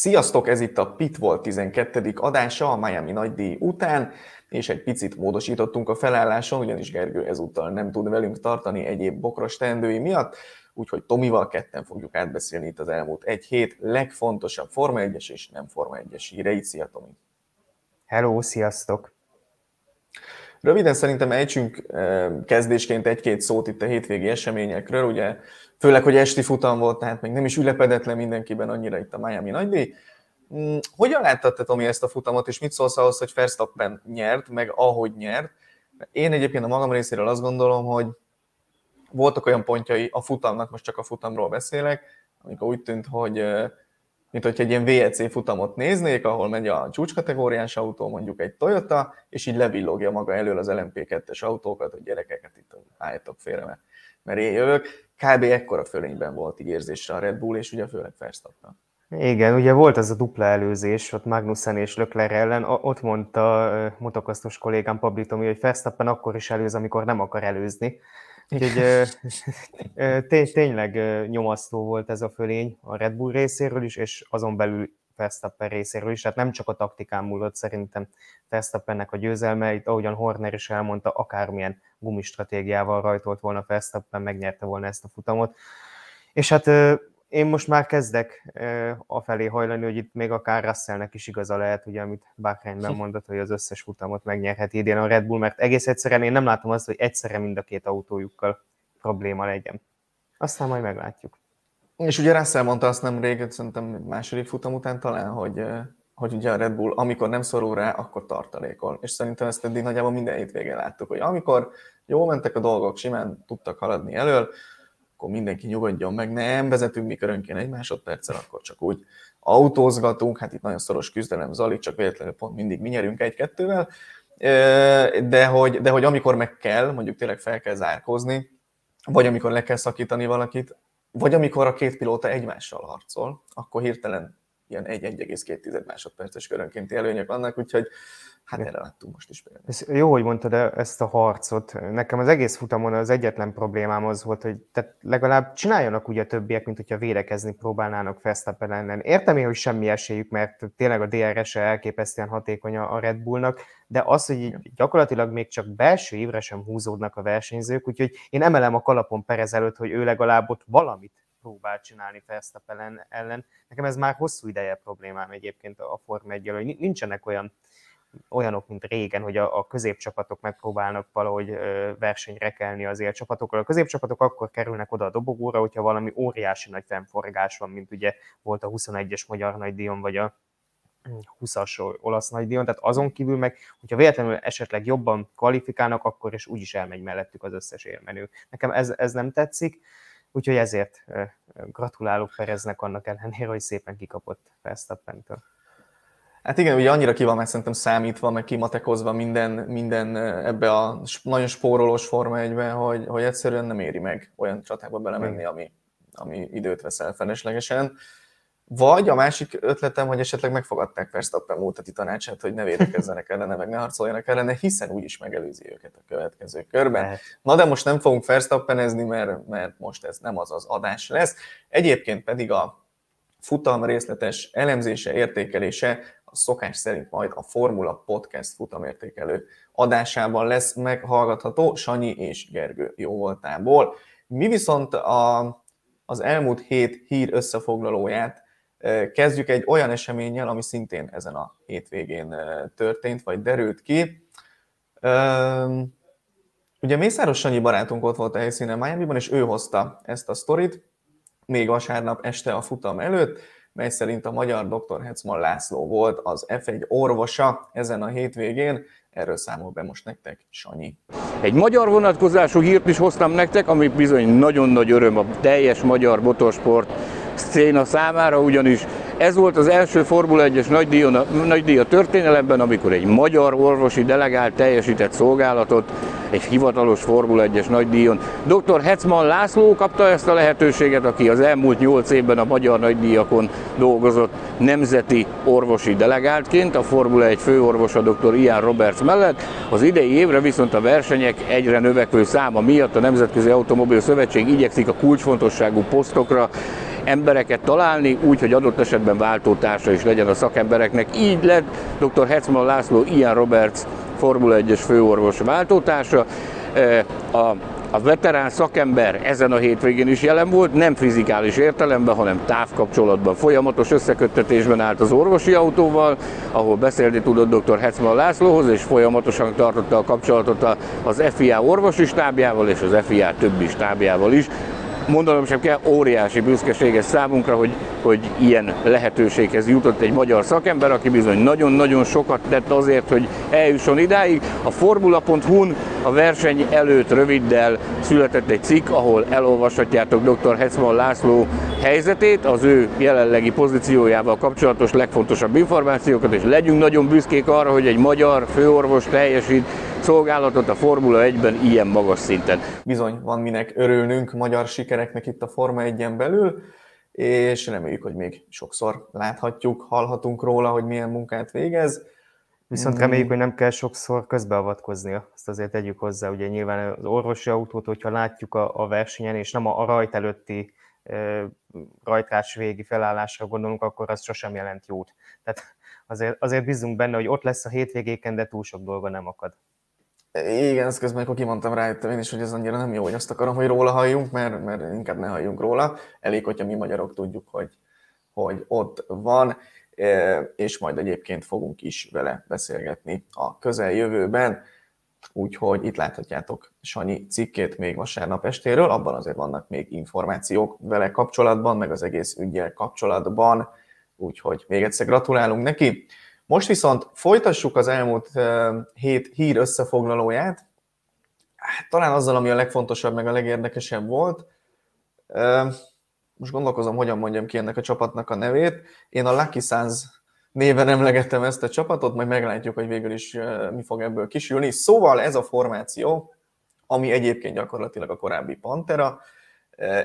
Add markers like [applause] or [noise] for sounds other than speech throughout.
Sziasztok, ez itt a Pitbull 12. adása a Miami nagydíj után, és egy picit módosítottunk a felálláson, ugyanis Gergő ezúttal nem tud velünk tartani egyéb bokros teendői miatt, úgyhogy Tomival ketten fogjuk átbeszélni itt az elmúlt egy hét legfontosabb Forma 1-es és nem Forma 1-es híreit. Szia Tomi! Hello, sziasztok! Röviden szerintem ejtsünk eh, kezdésként egy-két szót itt a hétvégi eseményekről, ugye főleg, hogy esti futam volt, tehát még nem is ülepedett le mindenkiben annyira itt a Miami nagydíj. Mm, hogyan láttad te, Tomi, ezt a futamot, és mit szólsz ahhoz, hogy Verstappen nyert, meg ahogy nyert? Én egyébként a magam részéről azt gondolom, hogy voltak olyan pontjai a futamnak, most csak a futamról beszélek, amikor úgy tűnt, hogy eh, mint hogy egy ilyen VEC futamot néznék, ahol megy a csúcskategóriás autó, mondjuk egy Toyota, és így levillogja maga elől az LMP2-es autókat, hogy gyerekeket itt álljatok félre, mert, mert én jövök. Kb. ekkora fölényben volt így érzésre a Red Bull, és ugye főleg Verstappen. Igen, ugye volt ez a dupla előzés, ott Magnussen és Lökler ellen, ott mondta motokasztos kollégám Pabli Tomi, hogy Verstappen akkor is előz, amikor nem akar előzni. Úgyhogy tény, tényleg nyomasztó volt ez a fölény a Red Bull részéről is, és azon belül Verstappen részéről is, tehát nem csak a taktikán múlott szerintem Verstappennek a győzelme, itt ahogyan Horner is elmondta, akármilyen gumistratégiával rajtolt volna Verstappen, megnyerte volna ezt a futamot. És hát én most már kezdek afelé hajlani, hogy itt még akár Russellnek is igaza lehet, ugye, amit Bakrányben [laughs] mondott, hogy az összes futamot megnyerheti idén a Red Bull, mert egész egyszerűen én nem látom azt, hogy egyszerre mind a két autójukkal probléma legyen. Aztán majd meglátjuk. És ugye Russell mondta azt nem régen, szerintem második futam után talán, hogy, hogy ugye a Red Bull, amikor nem szorul rá, akkor tartalékol. És szerintem ezt eddig nagyjából minden hétvégén láttuk, hogy amikor jól mentek a dolgok, simán tudtak haladni elől, akkor mindenki nyugodjon meg, nem vezetünk mi körönként egy másodperccel, akkor csak úgy autózgatunk, hát itt nagyon szoros küzdelem zalik, csak véletlenül pont mindig mi nyerünk egy-kettővel, de hogy, de hogy amikor meg kell, mondjuk tényleg fel kell zárkózni, vagy amikor le kell szakítani valakit, vagy amikor a két pilóta egymással harcol, akkor hirtelen ilyen 1-1,2 másodperces körönkénti előnyök vannak, úgyhogy Hát erre láttunk most is például. Ez jó, hogy mondtad ezt a harcot. Nekem az egész futamon az egyetlen problémám az volt, hogy tehát legalább csináljanak ugye a többiek, mint hogyha védekezni próbálnának Verstappen ellen. Értem én, hogy semmi esélyük, mert tényleg a DRS-e elképesztően hatékony a Red Bullnak, de az, hogy gyakorlatilag még csak belső évre sem húzódnak a versenyzők, úgyhogy én emelem a kalapon Perez előtt, hogy ő legalább ott valamit próbál csinálni Verstappen ellen. Nekem ez már hosszú ideje problémám egyébként a Forma 1 hogy nincsenek olyan olyanok, mint régen, hogy a, a középcsapatok megpróbálnak valahogy versenyre kelni az élcsapatokkal. A középcsapatok akkor kerülnek oda a dobogóra, hogyha valami óriási nagy fennforgás van, mint ugye volt a 21-es magyar nagydíjon, vagy a 20-as olasz nagydíjon, tehát azon kívül meg, hogyha véletlenül esetleg jobban kvalifikálnak, akkor is úgyis elmegy mellettük az összes élmenő. Nekem ez, ez nem tetszik, úgyhogy ezért gratulálok Pereznek annak ellenére, hogy szépen kikapott Verstappentől. Hát igen, ugye annyira ki van meg szerintem számítva, meg kimatekozva minden, minden ebbe a nagyon spórolós Forma egyben, hogy, hogy egyszerűen nem éri meg olyan csatába belemenni, ami, ami időt veszel feleslegesen. Vagy a másik ötletem, hogy esetleg megfogadták Verstappen múltati tanácsát, hogy ne védekezzenek ellene, meg ne harcoljanak ellene, hiszen úgyis megelőzi őket a következő körben. Na de most nem fogunk Verstappenezni, mert, mert most ez nem az az adás lesz. Egyébként pedig a futam részletes elemzése, értékelése a szokás szerint majd a Formula Podcast futamértékelő adásában lesz meghallgatható Sanyi és Gergő jóvoltából. Mi viszont a, az elmúlt hét hír összefoglalóját kezdjük egy olyan eseménnyel, ami szintén ezen a hétvégén történt, vagy derült ki. Ugye Mészáros Sanyi barátunk ott volt a helyszínen Miami-ban, és ő hozta ezt a sztorit, még vasárnap este a futam előtt, mely szerint a magyar dr. Hetman László volt az F1 orvosa ezen a hétvégén. Erről számol be most nektek Sanyi. Egy magyar vonatkozású hírt is hoztam nektek, ami bizony nagyon nagy öröm a teljes magyar motorsport széna számára, ugyanis ez volt az első Formula 1-es nagydíj a történelemben, amikor egy magyar orvosi delegált teljesített szolgálatot egy hivatalos Formula 1-es nagydíjon. Dr. Hetzman László kapta ezt a lehetőséget, aki az elmúlt nyolc évben a magyar nagydíjakon dolgozott nemzeti orvosi delegáltként, a Formula 1 főorvosa dr. Ian Roberts mellett. Az idei évre viszont a versenyek egyre növekvő száma miatt a Nemzetközi Automobil Szövetség igyekszik a kulcsfontosságú posztokra embereket találni, úgy, hogy adott esetben váltótársa is legyen a szakembereknek. Így lett dr. Hetzman László, Ian Roberts Formula 1-es főorvos váltótársa. A a veterán szakember ezen a hétvégén is jelen volt, nem fizikális értelemben, hanem távkapcsolatban, folyamatos összeköttetésben állt az orvosi autóval, ahol beszélni tudott dr. Hetzman Lászlóhoz, és folyamatosan tartotta a kapcsolatot az FIA orvosi stábjával és az FIA többi stábjával is mondanom sem kell, óriási büszkeséges számunkra, hogy, hogy ilyen lehetőséghez jutott egy magyar szakember, aki bizony nagyon-nagyon sokat tett azért, hogy eljusson idáig. A Formula.hu-n a verseny előtt röviddel született egy cikk, ahol elolvashatjátok dr. Hetzman László helyzetét, az ő jelenlegi pozíciójával kapcsolatos legfontosabb információkat, és legyünk nagyon büszkék arra, hogy egy magyar főorvos teljesít szolgálatot a Formula 1-ben ilyen magas szinten. Bizony, van minek örülnünk magyar sikereknek itt a Forma 1-en belül, és reméljük, hogy még sokszor láthatjuk, hallhatunk róla, hogy milyen munkát végez. Viszont mm. reméljük, hogy nem kell sokszor közbeavatkoznia. Ezt azért tegyük hozzá, ugye nyilván az orvosi autót, hogyha látjuk a, a versenyen, és nem a, a rajt előtti e, rajtás végi felállásra gondolunk, akkor az sosem jelent jót. Tehát azért, azért bízunk benne, hogy ott lesz a hétvégéken, de túl sok dolga nem akad. Igen, ezt közben akkor kimondtam rá én is, hogy ez annyira nem jó, hogy azt akarom, hogy róla halljunk, mert, mert inkább ne halljunk róla. Elég, hogyha mi magyarok tudjuk, hogy, hogy ott van, e, és majd egyébként fogunk is vele beszélgetni a közeljövőben. Úgyhogy itt láthatjátok Sanyi cikkét még vasárnap estéről, abban azért vannak még információk vele kapcsolatban, meg az egész ügyel kapcsolatban, úgyhogy még egyszer gratulálunk neki. Most viszont folytassuk az elmúlt hét hír összefoglalóját, hát, talán azzal, ami a legfontosabb, meg a legérdekesebb volt. Most gondolkozom, hogyan mondjam ki ennek a csapatnak a nevét. Én a Lucky Suns néven emlegettem ezt a csapatot, majd meglátjuk, hogy végül is mi fog ebből kisülni. Szóval ez a formáció, ami egyébként gyakorlatilag a korábbi Pantera,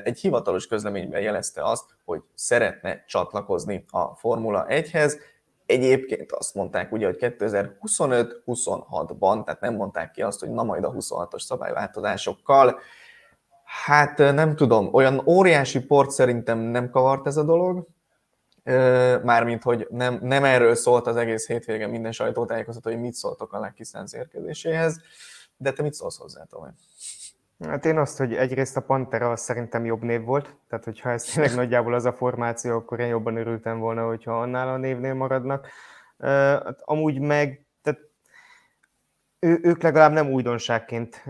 egy hivatalos közleményben jelezte azt, hogy szeretne csatlakozni a Formula 1-hez, Egyébként azt mondták ugye, hogy 2025-26-ban, tehát nem mondták ki azt, hogy na majd a 26-os szabályváltozásokkal. Hát nem tudom, olyan óriási port szerintem nem kavart ez a dolog, mármint, hogy nem, nem erről szólt az egész hétvége minden sajtótájékoztató, hogy mit szóltok a Lucky érkezéséhez, de te mit szólsz hozzá, Tomi? Hát én azt, hogy egyrészt a Pantera az szerintem jobb név volt, tehát hogyha ez tényleg [laughs] nagyjából az a formáció, akkor én jobban örültem volna, hogyha annál a névnél maradnak. Hát amúgy meg, tehát ő, ők legalább nem újdonságként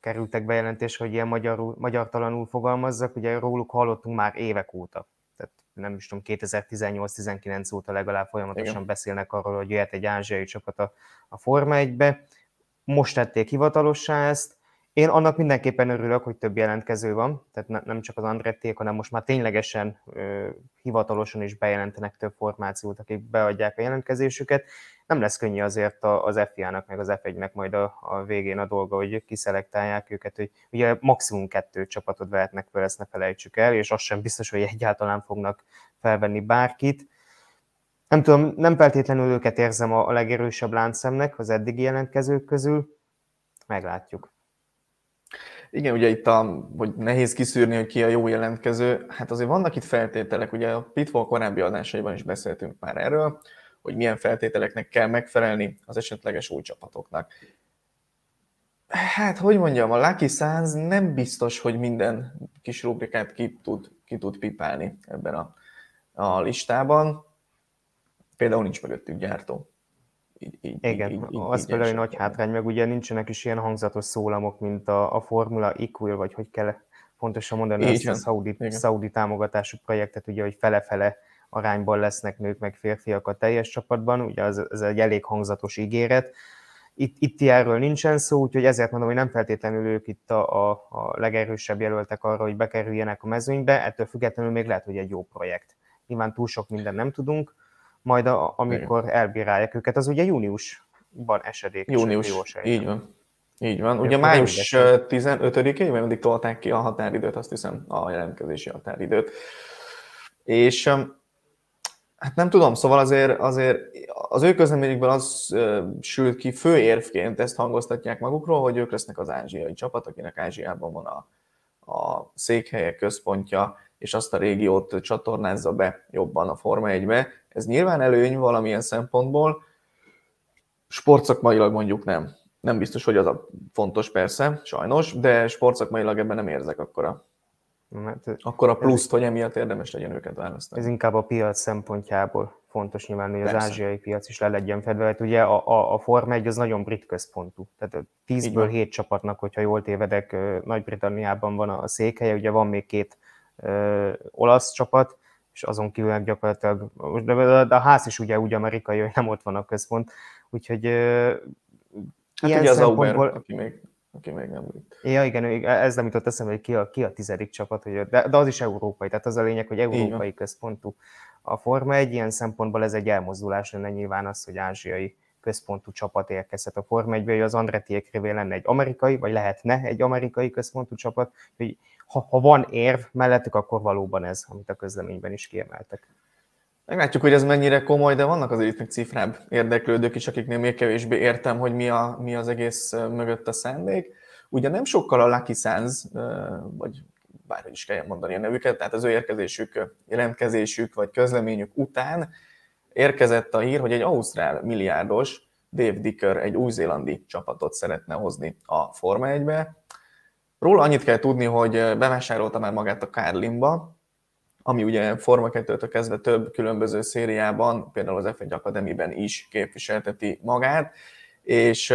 kerültek bejelentésre, hogy ilyen magyarul, magyartalanul fogalmazzak, ugye róluk hallottunk már évek óta. Tehát nem is tudom, 2018-19 óta legalább folyamatosan Igen. beszélnek arról, hogy jöhet egy ázsiai csapat a, a Forma 1-be. Most tették hivatalossá ezt, én annak mindenképpen örülök, hogy több jelentkező van, tehát nem csak az Andrették, hanem most már ténylegesen ö, hivatalosan is bejelentenek több formációt, akik beadják a jelentkezésüket. Nem lesz könnyű azért az FIA-nak, meg az F1-nek majd a, a végén a dolga, hogy kiszelektálják őket, hogy ugye maximum kettő csapatot vehetnek fel, ezt ne felejtsük el, és az sem biztos, hogy egyáltalán fognak felvenni bárkit. Nem tudom, nem feltétlenül őket érzem a, a legerősebb láncszemnek az eddigi jelentkezők közül, meglátjuk. Igen, ugye itt a, hogy nehéz kiszűrni, hogy ki a jó jelentkező, hát azért vannak itt feltételek, ugye a Pitfall korábbi adásaiban is beszéltünk már erről, hogy milyen feltételeknek kell megfelelni az esetleges új csapatoknak. Hát, hogy mondjam, a Lucky Suns nem biztos, hogy minden kis rubrikát ki tud, ki tud pipálni ebben a, a listában. Például nincs mögöttük gyártó. Így, így, Igen, így, így, az így például egy nagy hátrány, meg ugye nincsenek is ilyen hangzatos szólamok, mint a, a Formula Equal, vagy hogy kell pontosan mondani így ezt a szaudi, szaudi támogatású projektet, ugye, hogy fele-fele arányban lesznek nők meg férfiak a teljes csapatban, ugye az, ez egy elég hangzatos ígéret. Itt, itt ilyenről nincsen szó, úgyhogy ezért mondom, hogy nem feltétlenül ők itt a, a, a legerősebb jelöltek arra, hogy bekerüljenek a mezőnybe, ettől függetlenül még lehet, hogy egy jó projekt. Nyilván túl sok minden nem tudunk, majd a, amikor Igen. elbírálják őket, az ugye júniusban esedék. Június, így van. Így van. Ugye május 15-én, mert mindig tolták ki a határidőt, azt hiszem, a jelentkezési határidőt. És hát nem tudom, szóval azért, azért az ő közleményükben az uh, sült ki fő érvként, ezt hangoztatják magukról, hogy ők lesznek az ázsiai csapat, akinek Ázsiában van a, a székhelye, központja, és azt a régiót csatornázza be jobban a Forma 1-be. Ez nyilván előny valamilyen szempontból, sportszakmailag mondjuk nem. Nem biztos, hogy az a fontos persze, sajnos, de sportszakmailag ebben nem érzek akkora, Mert akkora pluszt, hogy emiatt érdemes legyen őket választani. Ez inkább a piac szempontjából fontos nyilván, hogy Persze. az ázsiai piac is le legyen fedve. Hát ugye a, a, a Forma 1 az nagyon brit központú. Tehát 10-ből 7 csapatnak, hogyha jól tévedek, Nagy-Britanniában van a székhelye, ugye van még két ö, olasz csapat, és azon kívül gyakorlatilag, de, de a ház is ugye úgy amerikai, hogy nem ott van a központ, úgyhogy hát ilyen ugye az Auber, aki még aki még nem brit. Ja, igen, ez nem jutott eszembe, hogy ki a, ki a tizedik csapat, hogy, de, de az is európai, tehát az a lényeg, hogy európai központú a Forma egy. Ilyen szempontból ez egy elmozdulás lenne nyilván az, hogy ázsiai központú csapat érkezhet a Forma 1 hogy az Andretti lenne egy amerikai, vagy lehetne egy amerikai központú csapat, hogy ha, ha van érv mellettük, akkor valóban ez, amit a közleményben is kiemeltek. Meglátjuk, hogy ez mennyire komoly, de vannak azért még cifrább érdeklődők is, akiknél még kevésbé értem, hogy mi, a, mi az egész mögött a szándék. Ugye nem sokkal a Lucky Sands, vagy bárhogy is kell mondani a nevüket, tehát az ő érkezésük, jelentkezésük vagy közleményük után érkezett a hír, hogy egy ausztrál milliárdos Dave Dicker egy új-zélandi csapatot szeretne hozni a Forma 1-be. Róla annyit kell tudni, hogy bevásárolta már magát a Carlinba, ami ugye Forma 2-től kezdve több különböző szériában, például az F1 Akademiben is képviselteti magát, és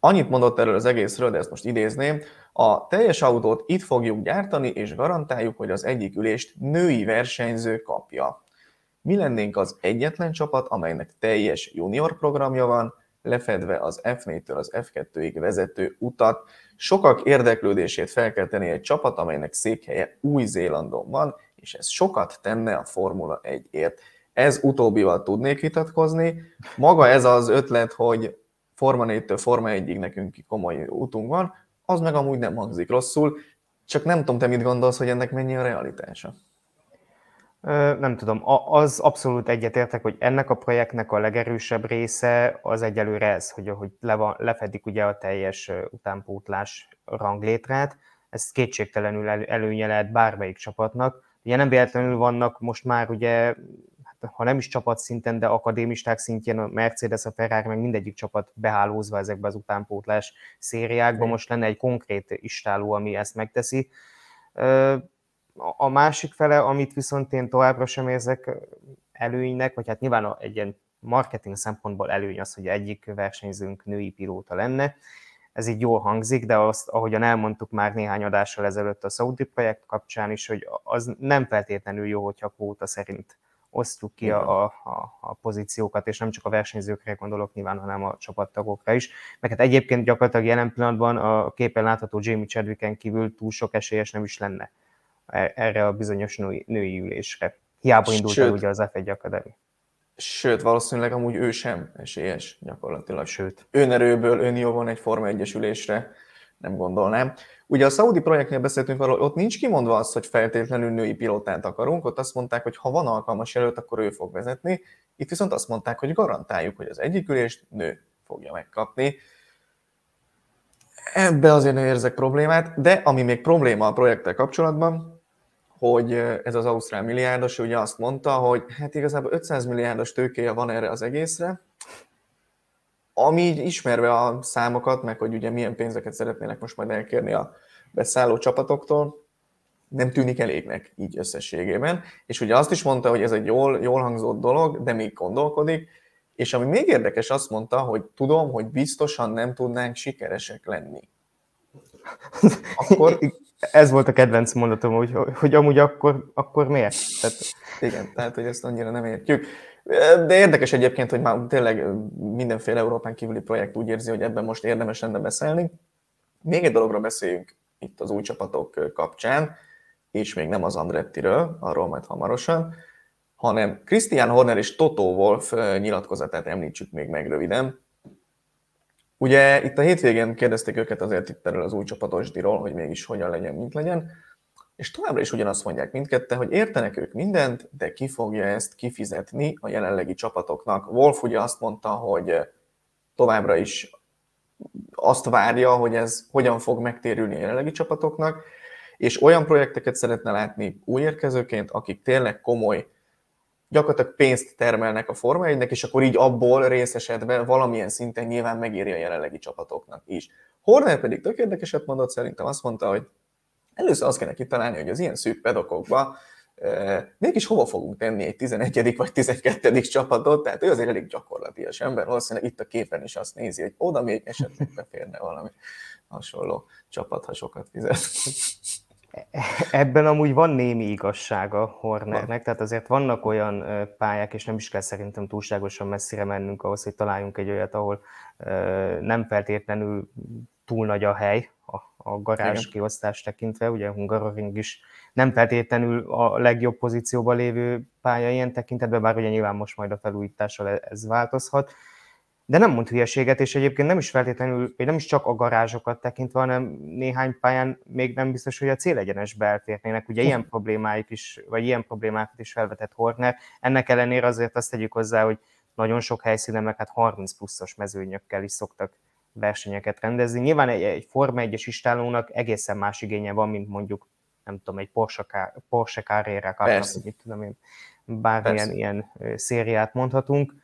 annyit mondott erről az egészről, de ezt most idézném, a teljes autót itt fogjuk gyártani, és garantáljuk, hogy az egyik ülést női versenyző kapja. Mi lennénk az egyetlen csapat, amelynek teljes junior programja van, lefedve az F4-től az F2-ig vezető utat. Sokak érdeklődését fel kell tenni egy csapat, amelynek székhelye Új-Zélandon van, és ez sokat tenne a Formula 1-ért. Ez utóbbival tudnék vitatkozni. Maga ez az ötlet, hogy Forma 4-től Forma 1-ig nekünk komoly útunk van, az meg amúgy nem hangzik rosszul, csak nem tudom, te mit gondolsz, hogy ennek mennyi a realitása? Nem tudom, az abszolút egyetértek, hogy ennek a projektnek a legerősebb része az egyelőre ez, hogy, hogy le van, lefedik ugye a teljes utánpótlás ranglétrát, ez kétségtelenül előnye lehet bármelyik csapatnak. Ugye nem véletlenül vannak most már ugye ha nem is csapatszinten, de akadémisták szintjén a Mercedes, a Ferrari, meg mindegyik csapat behálózva ezekbe az utánpótlás szériákba. Most lenne egy konkrét istáló, ami ezt megteszi. A másik fele, amit viszont én továbbra sem érzek előnynek, vagy hát nyilván egy ilyen marketing szempontból előny az, hogy egyik versenyzőnk női pilóta lenne. Ez így jól hangzik, de azt, ahogyan elmondtuk már néhány adással ezelőtt a Saudi projekt kapcsán is, hogy az nem feltétlenül jó, hogyha kvóta szerint osztjuk ki a, a, a pozíciókat, és nem csak a versenyzőkre gondolok nyilván, hanem a csapattagokra is. Meg hát egyébként gyakorlatilag jelen pillanatban a képen látható Jamie Chadwicken kívül túl sok esélyes nem is lenne erre a bizonyos női, női ülésre. Hiába indult Sőt, el ugye az F1 Academy. Sőt, valószínűleg amúgy ő sem esélyes gyakorlatilag. Sőt. Önerőből, önjóban egy Forma 1 ülésre nem gondolnám. Ugye a Saudi projektnél beszéltünk arról, ott nincs kimondva az, hogy feltétlenül női pilótát akarunk, ott azt mondták, hogy ha van alkalmas jelölt, akkor ő fog vezetni. Itt viszont azt mondták, hogy garantáljuk, hogy az egyik ülést nő fogja megkapni. Ebbe azért nem érzek problémát, de ami még probléma a projekttel kapcsolatban, hogy ez az ausztrál milliárdos ugye azt mondta, hogy hát igazából 500 milliárdos tőkéje van erre az egészre, ami így ismerve a számokat, meg hogy ugye milyen pénzeket szeretnének most majd elkérni a beszálló csapatoktól, nem tűnik elégnek így összességében. És ugye azt is mondta, hogy ez egy jól, jól hangzott dolog, de még gondolkodik, és ami még érdekes, azt mondta, hogy tudom, hogy biztosan nem tudnánk sikeresek lenni. [laughs] Akkor... Ez volt a kedvenc mondatom, hogy, hogy amúgy akkor, akkor miért? Tehát... Igen, tehát hogy ezt annyira nem értjük. De érdekes egyébként, hogy már tényleg mindenféle Európán kívüli projekt úgy érzi, hogy ebben most érdemes lenne beszélni. Még egy dologra beszéljünk itt az új csapatok kapcsán, és még nem az Andrettiről, arról majd hamarosan, hanem Christian Horner és Toto Wolf nyilatkozatát említsük még meg röviden. Ugye itt a hétvégén kérdezték őket azért itt erről az új csapatos diról, hogy mégis hogyan legyen, mint legyen és továbbra is ugyanazt mondják mindkette, hogy értenek ők mindent, de ki fogja ezt kifizetni a jelenlegi csapatoknak. Wolf ugye azt mondta, hogy továbbra is azt várja, hogy ez hogyan fog megtérülni a jelenlegi csapatoknak, és olyan projekteket szeretne látni új érkezőként, akik tényleg komoly, gyakorlatilag pénzt termelnek a Forma 1 és akkor így abból részesedve valamilyen szinten nyilván megéri a jelenlegi csapatoknak is. Horner pedig tök érdekeset mondott, szerintem azt mondta, hogy először azt kellene kitalálni, hogy az ilyen szűk pedokokba mégis hova fogunk tenni egy 11. vagy 12. csapatot, tehát ő azért elég gyakorlatias ember, valószínűleg itt a képen is azt nézi, hogy oda még esetleg beférne valami hasonló csapat, ha sokat fizet. Ebben amúgy van némi igazsága Hornernek, tehát azért vannak olyan pályák, és nem is kell szerintem túlságosan messzire mennünk ahhoz, hogy találjunk egy olyat, ahol nem feltétlenül túl nagy a hely a, a garázs Igen. kiosztás tekintve, ugye Hungaroring is nem feltétlenül a legjobb pozícióban lévő pálya ilyen tekintetben, bár ugye nyilván most majd a felújítással e- ez változhat, de nem mond hülyeséget, és egyébként nem is feltétlenül, vagy nem is csak a garázsokat tekintve, hanem néhány pályán még nem biztos, hogy a célegyenesbe elférnének. Ugye ilyen problémáik is, vagy ilyen problémákat is felvetett Horner. Ennek ellenére azért azt tegyük hozzá, hogy nagyon sok helyszínen meg hát 30 pluszos mezőnyökkel is szoktak versenyeket rendezni. Nyilván egy, egy Forma 1-es istálónak egészen más igénye van, mint mondjuk nem tudom, egy Porsche, Porsche Carrera mit tudom én, bármilyen Persze. ilyen szériát mondhatunk,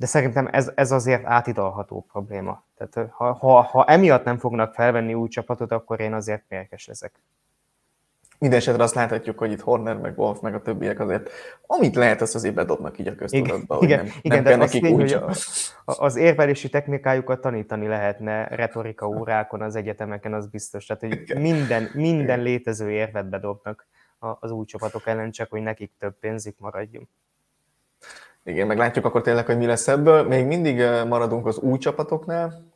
de szerintem ez, ez azért átidalható probléma. Tehát ha, ha, ha emiatt nem fognak felvenni új csapatot, akkor én azért mérges leszek. Mindenesetre azt láthatjuk, hogy itt Horner, meg Wolf, meg a többiek azért, amit lehet, azt azért bedobnak így a köztudatba, hogy igen, nem, igen, nem kell nekik tény, úgy. Az érvelési technikájukat tanítani lehetne retorika órákon az egyetemeken, az biztos. Tehát, hogy minden, minden létező érvet bedobnak az új csapatok ellen, csak hogy nekik több pénzük maradjon. Igen, meglátjuk akkor tényleg, hogy mi lesz ebből. Még mindig maradunk az új csapatoknál,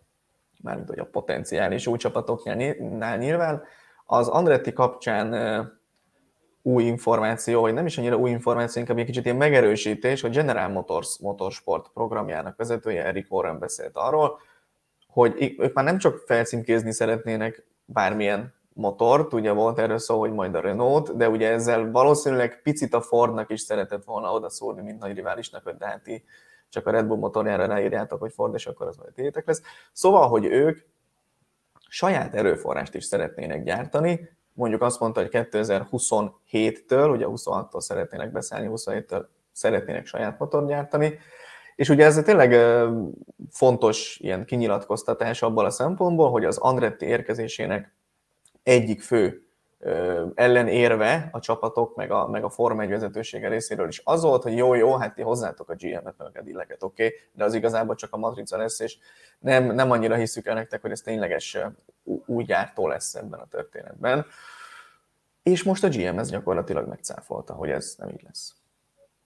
mármint hogy a potenciális új csapatoknál nyilván. Az Andretti kapcsán új információ, vagy nem is annyira új információ, inkább egy kicsit ilyen megerősítés, hogy General Motors Motorsport programjának vezetője Eric Warren beszélt arról, hogy ők már nem csak felcímkézni szeretnének bármilyen motort, ugye volt erről szó, hogy majd a Renault, de ugye ezzel valószínűleg picit a Fordnak is szeretett volna oda szólni, mint nagy riválisnak, hogy de hát csak a Red Bull motorjára ráírjátok, hogy Ford, és akkor az majd tétek lesz. Szóval, hogy ők saját erőforrást is szeretnének gyártani, mondjuk azt mondta, hogy 2027-től, ugye 26-tól szeretnének beszállni, 27-től szeretnének saját motort gyártani, és ugye ez tényleg fontos ilyen kinyilatkoztatás abból a szempontból, hogy az Andretti érkezésének egyik fő ellenérve a csapatok, meg a, meg a Forma 1 vezetősége részéről is az volt, hogy jó, jó, hát ti hozzátok a GM-et, meg a oké, okay, de az igazából csak a matrica lesz, és nem, nem annyira hiszük el nektek, hogy ez tényleges új gyártó lesz ebben a történetben. És most a GM ez gyakorlatilag megcáfolta, hogy ez nem így lesz.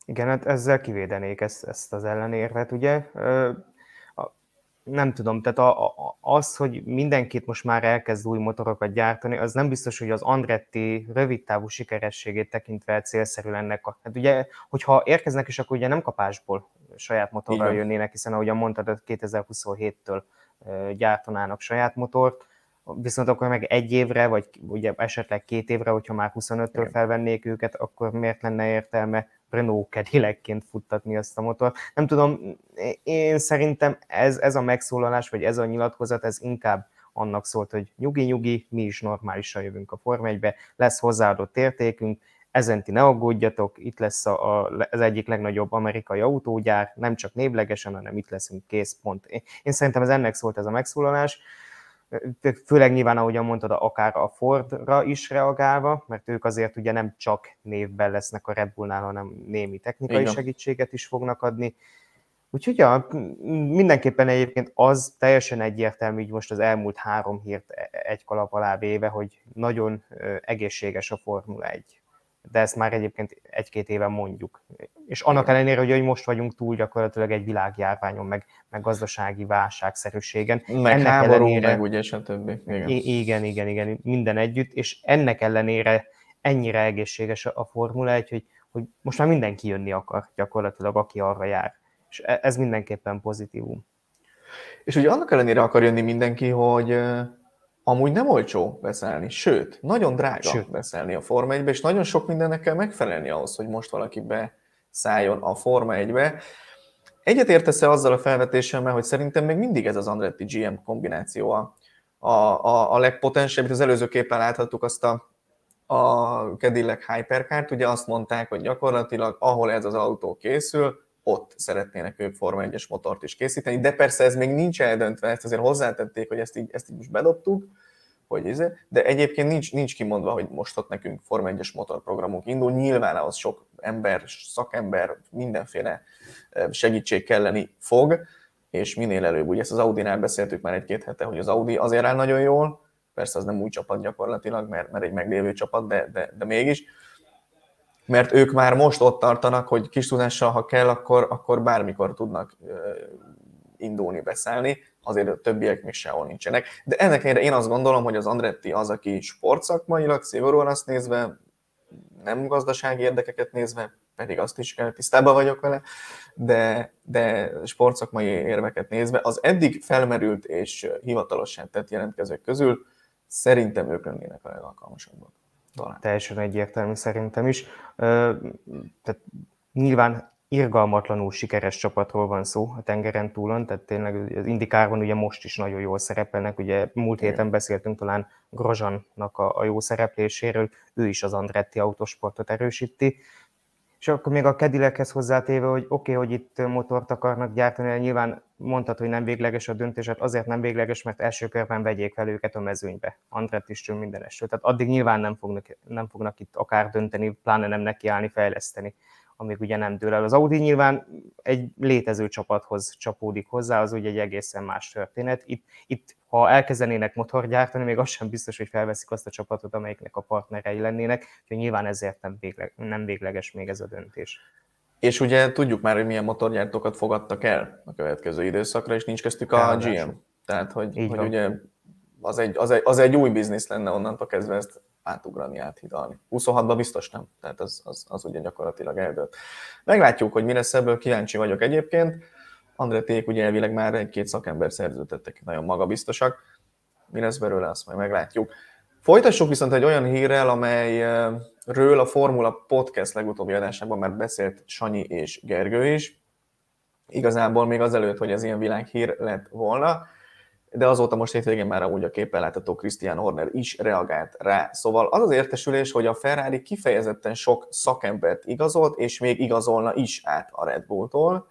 Igen, hát ezzel kivédenék ezt, ezt az ellenérvet, ugye? Nem tudom, tehát a, a, az, hogy mindenkit most már elkezd új motorokat gyártani, az nem biztos, hogy az Andretti rövidtávú sikerességét tekintve célszerű ennek. A, hát ugye, hogyha érkeznek is, akkor ugye nem kapásból saját motorral jönnének, hiszen ahogyan mondtad, 2027-től gyártanának saját motort, viszont akkor meg egy évre, vagy ugye esetleg két évre, hogyha már 25-től felvennék őket, akkor miért lenne értelme Renault Cadillacként futtatni azt a motort. Nem tudom, én szerintem ez, ez a megszólalás, vagy ez a nyilatkozat, ez inkább annak szólt, hogy nyugi-nyugi, mi is normálisan jövünk a Form 1 lesz hozzáadott értékünk, ezen ti ne aggódjatok, itt lesz a, a, az egyik legnagyobb amerikai autógyár, nem csak névlegesen, hanem itt leszünk, kész, pont. Én, én szerintem ez ennek szólt ez a megszólalás, főleg nyilván, ahogyan mondtad, akár a Fordra is reagálva, mert ők azért ugye nem csak névben lesznek a Red Bullnál, hanem némi technikai Igen. segítséget is fognak adni. Úgyhogy ja, mindenképpen egyébként az teljesen egyértelmű, így most az elmúlt három hírt e-, egy kalap alá véve, hogy nagyon egészséges a Formula 1 de ezt már egyébként egy-két éve mondjuk. És annak ellenére, hogy most vagyunk túl gyakorlatilag egy világjárványon, meg, meg gazdasági válságszerűségen. Meg ennek háború, ellenére, meg ugye, stb. Igen. igen, igen, igen, minden együtt, és ennek ellenére ennyire egészséges a Formula 1, hogy, hogy most már mindenki jönni akar gyakorlatilag, aki arra jár. És e, ez mindenképpen pozitívum. És ugye annak ellenére akar jönni mindenki, hogy amúgy nem olcsó beszállni, sőt, nagyon drága sőt. beszállni a Forma 1 és nagyon sok mindennek kell megfelelni ahhoz, hogy most valaki beszálljon a Forma 1-be. Egyet értesz azzal a felvetésemmel, hogy szerintem még mindig ez az Andretti GM kombináció a, a, a, a legpotensebb, az előző képen láthattuk azt a, a Cadillac Hypercar-t, ugye azt mondták, hogy gyakorlatilag ahol ez az autó készül, ott szeretnének ők Forma 1-es motort is készíteni, de persze ez még nincs eldöntve, ezt azért hozzátették, hogy ezt így, ezt így most bedobtuk, hogy ez, izé, de egyébként nincs, nincs kimondva, hogy most ott nekünk Forma 1-es motorprogramunk indul, nyilván ahhoz sok ember, szakember, mindenféle segítség kelleni fog, és minél előbb, ugye ezt az Audi-nál beszéltük már egy-két hete, hogy az Audi azért áll nagyon jól, persze az nem új csapat gyakorlatilag, mert, mert egy meglévő csapat, de, de, de mégis, mert ők már most ott tartanak, hogy kis tudással, ha kell, akkor, akkor bármikor tudnak indulni, beszállni, azért a többiek még sehol nincsenek. De ennek ellenére én azt gondolom, hogy az Andretti az, aki sportszakmailag, szigorúan azt nézve, nem gazdasági érdekeket nézve, pedig azt is kell, tisztában vagyok vele, de, de sportszakmai érveket nézve, az eddig felmerült és hivatalosan tett jelentkezők közül szerintem ők lennének a legalkalmasabbak. Talán. Teljesen egyértelmű szerintem is. Tehát nyilván irgalmatlanul sikeres csapatról van szó a tengeren túlon, tehát tényleg az Indikárban ugye most is nagyon jól szerepelnek, ugye múlt héten beszéltünk talán Grozsannak a, a jó szerepléséről, ő is az Andretti autosportot erősíti, és akkor még a Kedilekhez hozzátéve, hogy oké, okay, hogy itt motort akarnak gyártani, nyilván mondtad, hogy nem végleges a döntés, hát azért nem végleges, mert első körben vegyék fel őket a mezőnybe. Andret is minden estől. Tehát addig nyilván nem fognak, nem fognak itt akár dönteni, pláne nem nekiállni, fejleszteni amíg ugye nem dől el. Az Audi nyilván egy létező csapathoz csapódik hozzá, az ugye egy egészen más történet. Itt, itt ha elkezdenének motor gyártani, még az sem biztos, hogy felveszik azt a csapatot, amelyiknek a partnerei lennének, úgyhogy nyilván ezért nem, végleg, nem végleges még ez a döntés. És ugye tudjuk már, hogy milyen motorgyártókat fogadtak el a következő időszakra, és nincs köztük a GM. Tehát, hogy, hogy ugye az egy, az, egy, az egy új biznisz lenne onnantól kezdve ezt átugrani, áthidalni. 26-ban biztos nem, tehát az, az, az ugye gyakorlatilag eldőlt. Meglátjuk, hogy mi lesz ebből, kíváncsi vagyok egyébként. Andreték ugye elvileg már egy-két szakember szerződtettek, nagyon magabiztosak. Mi lesz belőle, azt majd meglátjuk. Folytassuk viszont egy olyan hírrel, amelyről a Formula Podcast legutóbbi adásában már beszélt Sanyi és Gergő is. Igazából még azelőtt, hogy ez ilyen világhír lett volna de azóta most hétvégén már úgy a képen látható Christian Horner is reagált rá. Szóval az az értesülés, hogy a Ferrari kifejezetten sok szakembert igazolt, és még igazolna is át a Red Bulltól,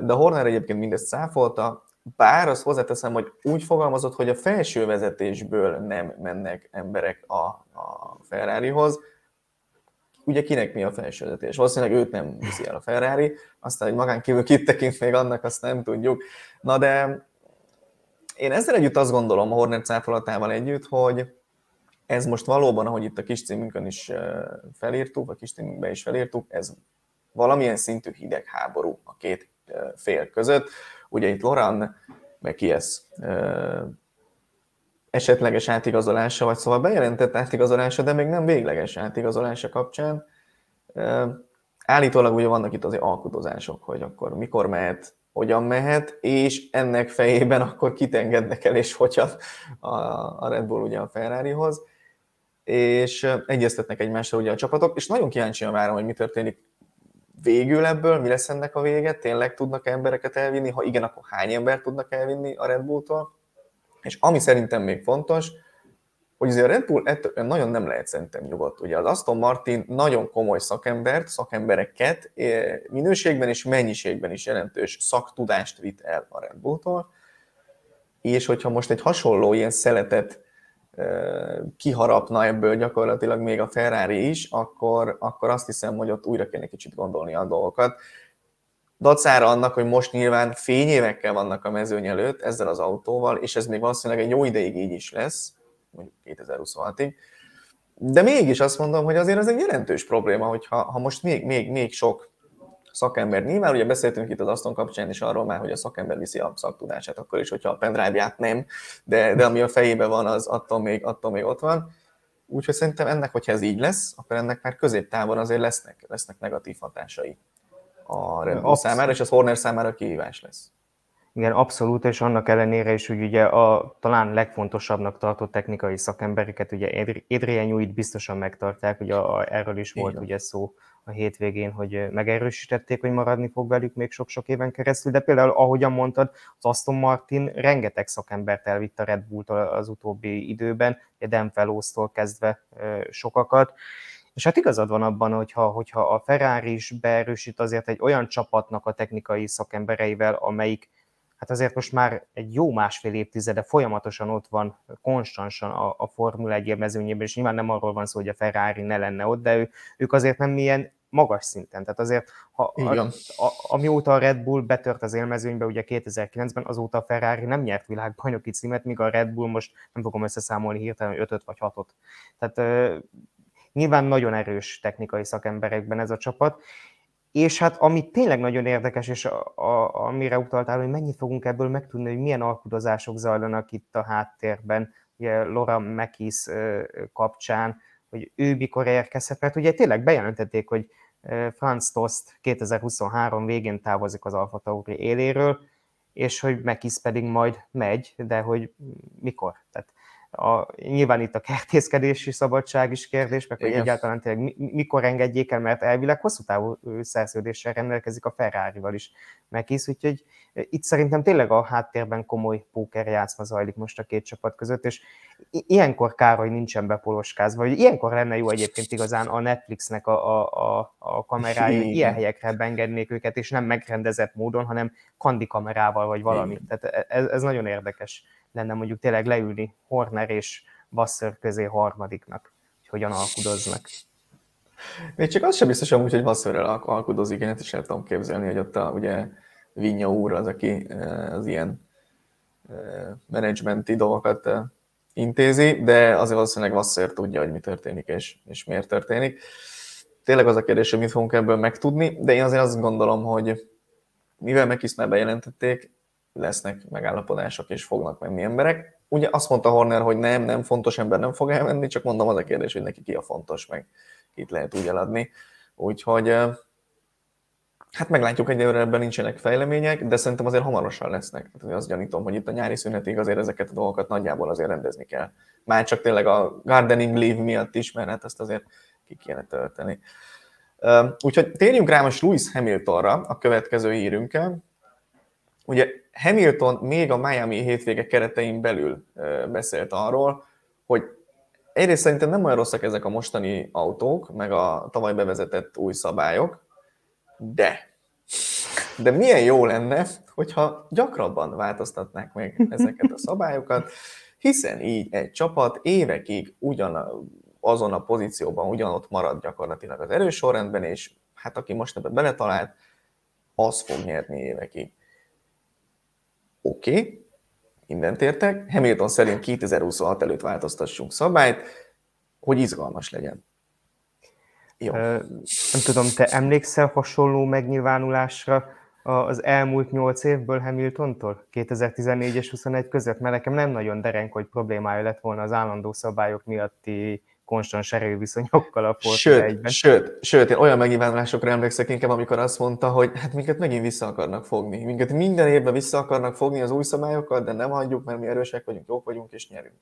de Horner egyébként mindezt száfolta, bár azt hozzáteszem, hogy úgy fogalmazott, hogy a felső vezetésből nem mennek emberek a, a Ferrarihoz, ugye kinek mi a felsővezetés? Valószínűleg őt nem viszi el a Ferrari, aztán, hogy magán kívül kit tekint még annak, azt nem tudjuk. Na de én ezzel együtt azt gondolom, a Hornet cáfolatával együtt, hogy ez most valóban, ahogy itt a kis címünkön is felírtuk, a kis címünkben is felírtuk, ez valamilyen szintű hidegháború a két fél között. Ugye itt Loran, meg ez, esetleges átigazolása, vagy szóval bejelentett átigazolása, de még nem végleges átigazolása kapcsán. Állítólag ugye vannak itt azért alkudozások, hogy akkor mikor mehet hogyan mehet, és ennek fejében akkor kit engednek el, és hogyan a Red Bull ugye a Ferrarihoz, és egyeztetnek egymásra ugye a csapatok, és nagyon kíváncsian várom, hogy mi történik végül ebből, mi lesz ennek a vége, tényleg tudnak embereket elvinni, ha igen, akkor hány ember tudnak elvinni a Red Bulltól, és ami szerintem még fontos, hogy azért a Red Bull ettől nagyon nem lehet szerintem nyugodt. Ugye az Aston Martin nagyon komoly szakembert, szakembereket eh, minőségben és mennyiségben is jelentős szaktudást vitt el a Red Bulltól, és hogyha most egy hasonló ilyen szeletet kiharapna ebből gyakorlatilag még a Ferrari is, akkor, akkor azt hiszem, hogy ott újra kéne kicsit gondolni a dolgokat. Dacára annak, hogy most nyilván fényévekkel vannak a mezőny előtt ezzel az autóval, és ez még valószínűleg egy jó ideig így is lesz, mondjuk 2026-ig. De mégis azt mondom, hogy azért ez egy jelentős probléma, hogy ha, ha most még, még, még sok szakember, nyilván ugye beszéltünk itt az Aston kapcsán is arról már, hogy a szakember viszi a szaktudását, akkor is, hogyha a pendrive nem, de, de ami a fejében van, az attól még, attól még ott van. Úgyhogy szerintem ennek, hogyha ez így lesz, akkor ennek már középtávon azért lesznek, lesznek negatív hatásai a Red számára, és az Horner számára kihívás lesz. Igen, abszolút, és annak ellenére is, hogy ugye a talán legfontosabbnak tartott technikai szakembereket, ugye Adrian Newit biztosan megtartják, ugye a, erről is volt Igen. ugye szó a hétvégén, hogy megerősítették, hogy maradni fog velük még sok-sok éven keresztül, de például, ahogyan mondtad, az Aston Martin rengeteg szakembert elvitt a Red Bull-tól az utóbbi időben, ugye Dan Fellows-tól kezdve sokakat, és hát igazad van abban, hogyha, hogyha a Ferrari is beerősít azért egy olyan csapatnak a technikai szakembereivel, amelyik hát azért most már egy jó másfél évtizede folyamatosan ott van konstansan a, a Formula 1 mezőnyében, és nyilván nem arról van szó, hogy a Ferrari ne lenne ott, de ő, ők azért nem milyen magas szinten. Tehát azért, ha, a, a, amióta a Red Bull betört az élmezőnybe, ugye 2009-ben, azóta a Ferrari nem nyert világbajnoki címet, míg a Red Bull most nem fogom összeszámolni hirtelen, hogy 5 vagy 6-ot. Tehát nyilván nagyon erős technikai szakemberekben ez a csapat, és hát ami tényleg nagyon érdekes, és a, a, amire utaltál, hogy mennyit fogunk ebből megtudni, hogy milyen alkudozások zajlanak itt a háttérben, ugye Laura Mekis kapcsán, hogy ő mikor érkezhet, mert ugye tényleg bejelentették, hogy Franz Tost 2023 végén távozik az Alfa Tauri éléről, és hogy Mekis pedig majd megy, de hogy mikor. Tehát a, nyilván itt a kertészkedési szabadság is kérdés, meg hogy Igen. egyáltalán tényleg mikor engedjék el, mert elvileg hosszú távú szerződéssel rendelkezik a Ferrari-val is megkész, úgyhogy itt szerintem tényleg a háttérben komoly póker játszma zajlik most a két csapat között, és ilyenkor kár, hogy nincsen bepoloskázva, vagy ilyenkor lenne jó egyébként igazán a Netflixnek a, a, a, a kamerái, ilyen helyekre beengednék őket, és nem megrendezett módon, hanem kandi kamerával, vagy valami. Tehát e, ez, ez nagyon érdekes lenne mondjuk tényleg leülni Horner és Wasser közé harmadiknak, hogy hogyan alkudoznak. Még csak az sem biztos amúgy, hogy Wasserrel alkudozik, én is el tudom képzelni, hogy ott a, ugye Vinya úr az, aki eh, az ilyen eh, menedzsmenti dolgokat eh, intézi, de azért valószínűleg Wasser tudja, hogy mi történik és, és miért történik. Tényleg az a kérdés, hogy mit fogunk ebből megtudni, de én azért azt gondolom, hogy mivel meg már bejelentették, lesznek megállapodások, és fognak menni emberek. Ugye azt mondta Horner, hogy nem, nem fontos ember nem fog elmenni, csak mondom az a kérdés, hogy neki ki a fontos, meg itt lehet úgy eladni. Úgyhogy hát meglátjuk, egyelőre ebben nincsenek fejlemények, de szerintem azért hamarosan lesznek. Tehát azt gyanítom, hogy itt a nyári szünetig azért ezeket a dolgokat nagyjából azért rendezni kell. Már csak tényleg a gardening leave miatt is, mert hát ezt azért ki kéne tölteni. Úgyhogy térjünk rá most Lewis Hamiltonra, a következő hírünkkel. Ugye Hamilton még a Miami hétvége keretein belül beszélt arról, hogy egyrészt szerintem nem olyan rosszak ezek a mostani autók, meg a tavaly bevezetett új szabályok, de de milyen jó lenne, hogyha gyakrabban változtatnák meg ezeket a szabályokat, hiszen így egy csapat évekig ugyan azon a pozícióban ugyanott marad gyakorlatilag az erős sorrendben, és hát aki most ebbe beletalált, az fog nyerni évekig. Oké, okay, mindent értek. Hamilton szerint 2026 előtt változtassunk szabályt, hogy izgalmas legyen. Jó. Nem tudom, te emlékszel hasonló megnyilvánulásra az elmúlt nyolc évből Hamiltontól, 2014 és 21 között? Mert nekem nem nagyon derenk, hogy problémája lett volna az állandó szabályok miatti konstans erőviszonyokkal a Forza sőt, egyben. Sőt, sőt, én olyan megnyilvánulásokra emlékszek inkább, amikor azt mondta, hogy hát minket megint vissza akarnak fogni. Minket minden évben vissza akarnak fogni az új szabályokkal, de nem hagyjuk, mert mi erősek vagyunk, jók vagyunk és nyerünk.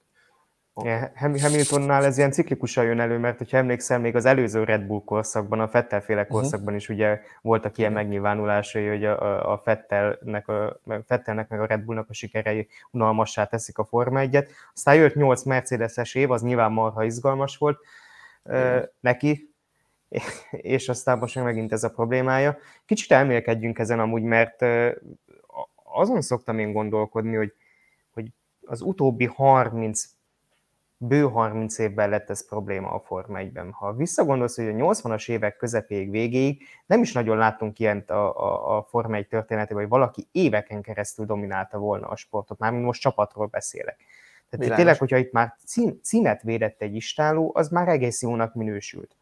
Hamiltonnál ez ilyen ciklikusan jön elő, mert hogyha emlékszel, még az előző Red Bull korszakban, a Fettel-féle mhm. korszakban is ugye voltak ilyen megnyilvánulásai, hogy a, a, Fettelnek, a, Fettelnek meg a Red Bullnak a sikerei unalmassá teszik a Forma 1-et. Aztán jött 8 Mercedes-es év, az nyilván marha izgalmas volt uh-huh. neki, [laughs] és aztán most megint ez a problémája. Kicsit elmélkedjünk ezen amúgy, mert azon szoktam én gondolkodni, hogy, hogy az utóbbi 30 bő 30 évben lett ez probléma a Forma 1-ben. Ha visszagondolsz, hogy a 80-as évek közepéig, végéig nem is nagyon láttunk ilyent a, a, a Forma 1 történetében, hogy valaki éveken keresztül dominálta volna a sportot, már most csapatról beszélek. Tehát Világos. tényleg, hogyha itt már cím, címet védett egy istáló, az már egész jónak minősült.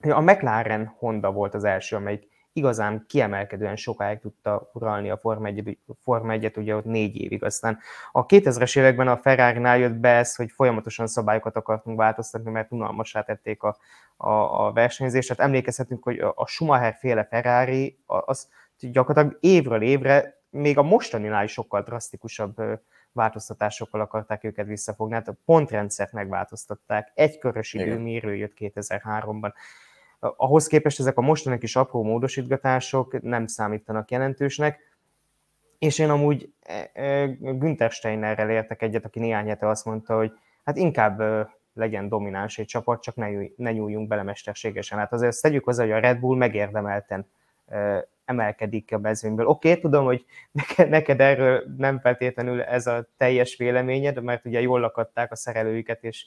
A McLaren Honda volt az első, amelyik igazán kiemelkedően sokáig tudta uralni a Forma 1 Forma 1 ugye ott négy évig. Aztán a 2000-es években a ferrari jött be ez, hogy folyamatosan szabályokat akartunk változtatni, mert unalmasá tették a, a, a versenyzést. Tehát emlékezhetünk, hogy a Schumacher féle Ferrari az gyakorlatilag évről évre még a mostaninál is sokkal drasztikusabb változtatásokkal akarták őket visszafogni. Hát a pontrendszert megváltoztatták, egy körös időmérő jött 2003-ban. Ahhoz képest ezek a mostani kis apró módosítgatások nem számítanak jelentősnek, és én amúgy e, e, Günther Steinerrel értek egyet, aki néhány hete azt mondta, hogy hát inkább legyen domináns egy csapat, csak ne, ne nyúljunk bele mesterségesen. Hát azért tegyük hozzá, hogy a Red Bull megérdemelten emelkedik a mezőnyből. Oké, okay, tudom, hogy neked, neked erről nem feltétlenül ez a teljes véleményed, mert ugye jól lakadták a szerelőiket, és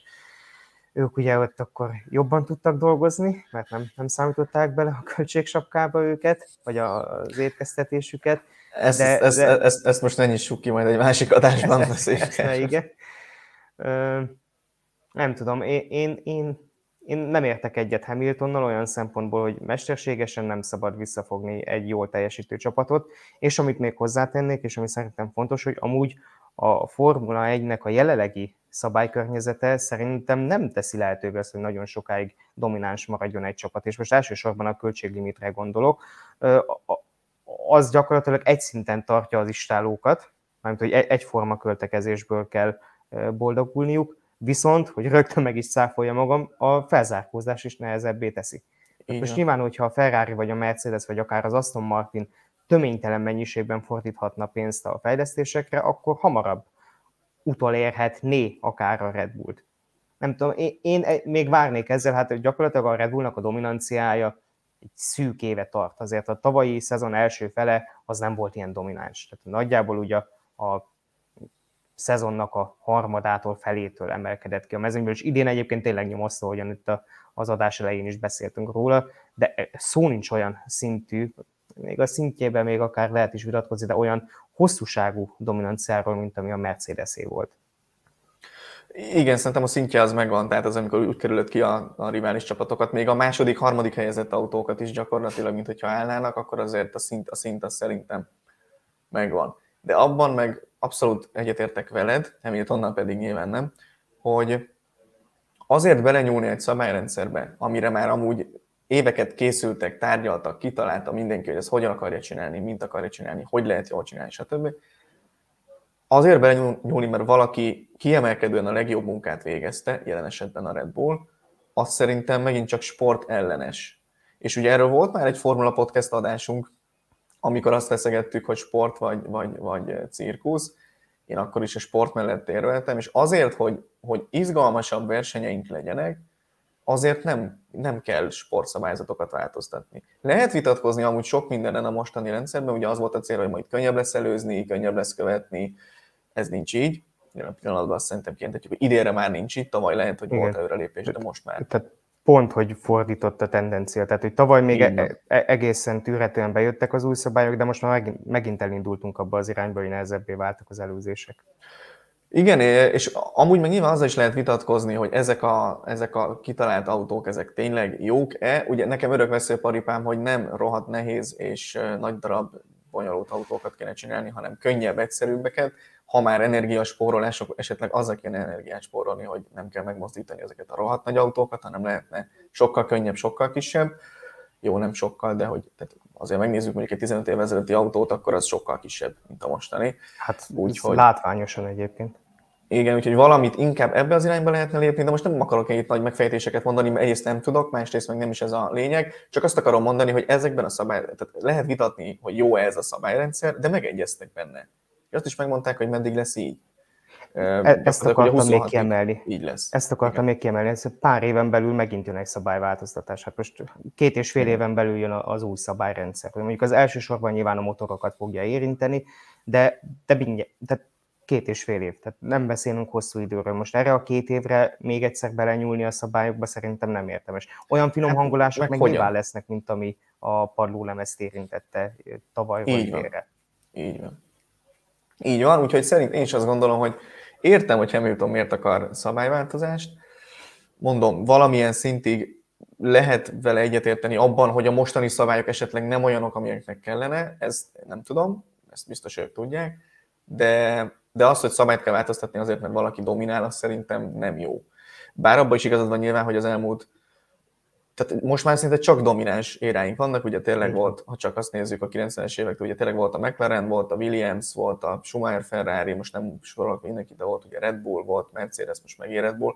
ők ugye ott akkor jobban tudtak dolgozni, mert nem, nem számították bele a költségsapkába őket, vagy az étkeztetésüket. Ezt, de, ezt, de... ezt, ezt most ne nyissuk ki, majd egy másik adásban [laughs] beszélünk. igen. Ö, nem tudom, én, én, én én nem értek egyet Hamiltonnal olyan szempontból, hogy mesterségesen nem szabad visszafogni egy jól teljesítő csapatot, és amit még hozzátennék, és ami szerintem fontos, hogy amúgy a Formula 1-nek a jelenlegi szabálykörnyezete szerintem nem teszi lehetővé azt, hogy nagyon sokáig domináns maradjon egy csapat, és most elsősorban a költséglimitre gondolok, az gyakorlatilag egy szinten tartja az istálókat, mert hogy egyforma költekezésből kell boldogulniuk, Viszont, hogy rögtön meg is száfolja magam, a felzárkózás is nehezebbé teszi. Igen. Most nyilván, hogyha a Ferrari vagy a Mercedes, vagy akár az Aston Martin töménytelen mennyiségben fordíthatna pénzt a fejlesztésekre, akkor hamarabb utolérhetné akár a Red Bullt. Nem tudom, én, én még várnék ezzel, hát gyakorlatilag a Red Bullnak a dominanciája egy szűk éve tart. Azért a tavalyi szezon első fele az nem volt ilyen domináns. Tehát nagyjából ugye a szezonnak a harmadától felétől emelkedett ki a mezőnyből, és idén egyébként tényleg nyomasztó, ahogyan itt az adás elején is beszéltünk róla, de szó nincs olyan szintű, még a szintjében még akár lehet is vitatkozni, de olyan hosszúságú dominanciáról, mint ami a Mercedesé volt. Igen, szerintem a szintje az megvan, tehát az, amikor úgy kerülött ki a, a rivális csapatokat, még a második, harmadik helyezett autókat is gyakorlatilag, mint hogyha állnának, akkor azért a szint, a szint az szerintem megvan. De abban meg abszolút egyetértek veled, Hamiltonnal pedig nyilván nem, hogy azért belenyúlni egy szabályrendszerbe, amire már amúgy éveket készültek, tárgyaltak, kitalálta mindenki, hogy ezt hogyan akarja csinálni, mint akarja csinálni, hogy lehet jól csinálni, stb. Azért belenyúlni, mert valaki kiemelkedően a legjobb munkát végezte, jelen esetben a Red Bull, az szerintem megint csak sport ellenes. És ugye erről volt már egy Formula Podcast adásunk, amikor azt feszegettük, hogy sport vagy, vagy, vagy cirkusz, én akkor is a sport mellett érveltem, és azért, hogy, hogy izgalmasabb versenyeink legyenek, azért nem, nem kell sportszabályzatokat változtatni. Lehet vitatkozni amúgy sok mindenen a mostani rendszerben, ugye az volt a cél, hogy majd könnyebb lesz előzni, könnyebb lesz követni, ez nincs így. Jelen pillanatban azt szerintem kijelentetjük, hogy idénre már nincs így, tavaly lehet, hogy Igen. volt előrelépés, de most már. Tehát pont, hogy fordított a tendencia. Tehát, hogy tavaly még e- e- egészen tűretően bejöttek az új szabályok, de most már megint elindultunk abba az irányba, hogy nehezebbé váltak az előzések. Igen, és amúgy meg nyilván azzal is lehet vitatkozni, hogy ezek a, ezek a kitalált autók, ezek tényleg jók-e. Ugye nekem örök veszőparipám, hogy nem rohadt nehéz és nagy darab bonyolult autókat kéne csinálni, hanem könnyebb, egyszerűbbeket ha már energiaspórolások, esetleg azzal kéne energiát spórolni, hogy nem kell megmozdítani ezeket a rohadt nagy autókat, hanem lehetne sokkal könnyebb, sokkal kisebb. Jó, nem sokkal, de hogy tehát azért megnézzük mondjuk egy 15 év ezelőtti autót, akkor az sokkal kisebb, mint a mostani. Hát úgy, hogy... látványosan egyébként. Igen, úgyhogy valamit inkább ebbe az irányba lehetne lépni, de most nem akarok itt nagy megfejtéseket mondani, mert egyrészt nem tudok, másrészt meg nem is ez a lényeg, csak azt akarom mondani, hogy ezekben a szabály, tehát lehet vitatni, hogy jó ez a szabályrendszer, de megegyeztek benne. Azt is megmondták, hogy meddig lesz így. E- ezt akartam még kiemelni. Így lesz. Ezt akartam Igen. még kiemelni. Ez pár éven belül megint jön egy szabályváltoztatás. Hát most két és fél éven belül jön az új szabályrendszer. Mondjuk az elsősorban nyilván a motorokat fogja érinteni, de, de, mindjárt, de két és fél év. Tehát nem beszélünk hosszú időről. Most erre a két évre még egyszer belenyúlni a szabályokba szerintem nem értemes. Olyan finom hát, hangolások meg, meg nyilván lesznek, mint ami a padlólemezt érintette tavaly vagy Így van. Így van. Így van, úgyhogy szerint én is azt gondolom, hogy értem, hogy Hamilton miért akar szabályváltozást. Mondom, valamilyen szintig lehet vele egyetérteni abban, hogy a mostani szabályok esetleg nem olyanok, amilyeneknek kellene, ezt nem tudom, ezt biztos ők tudják, de, de az, hogy szabályt kell változtatni azért, mert valaki dominál, az szerintem nem jó. Bár abban is igazad van nyilván, hogy az elmúlt tehát most már szinte csak domináns éráink vannak, ugye tényleg volt, ha csak azt nézzük a 90-es évektől, ugye tényleg volt a McLaren, volt a Williams, volt a Schumacher Ferrari, most nem sorolok mindenki, de volt ugye Red Bull, volt Mercedes, most meg Red Bull.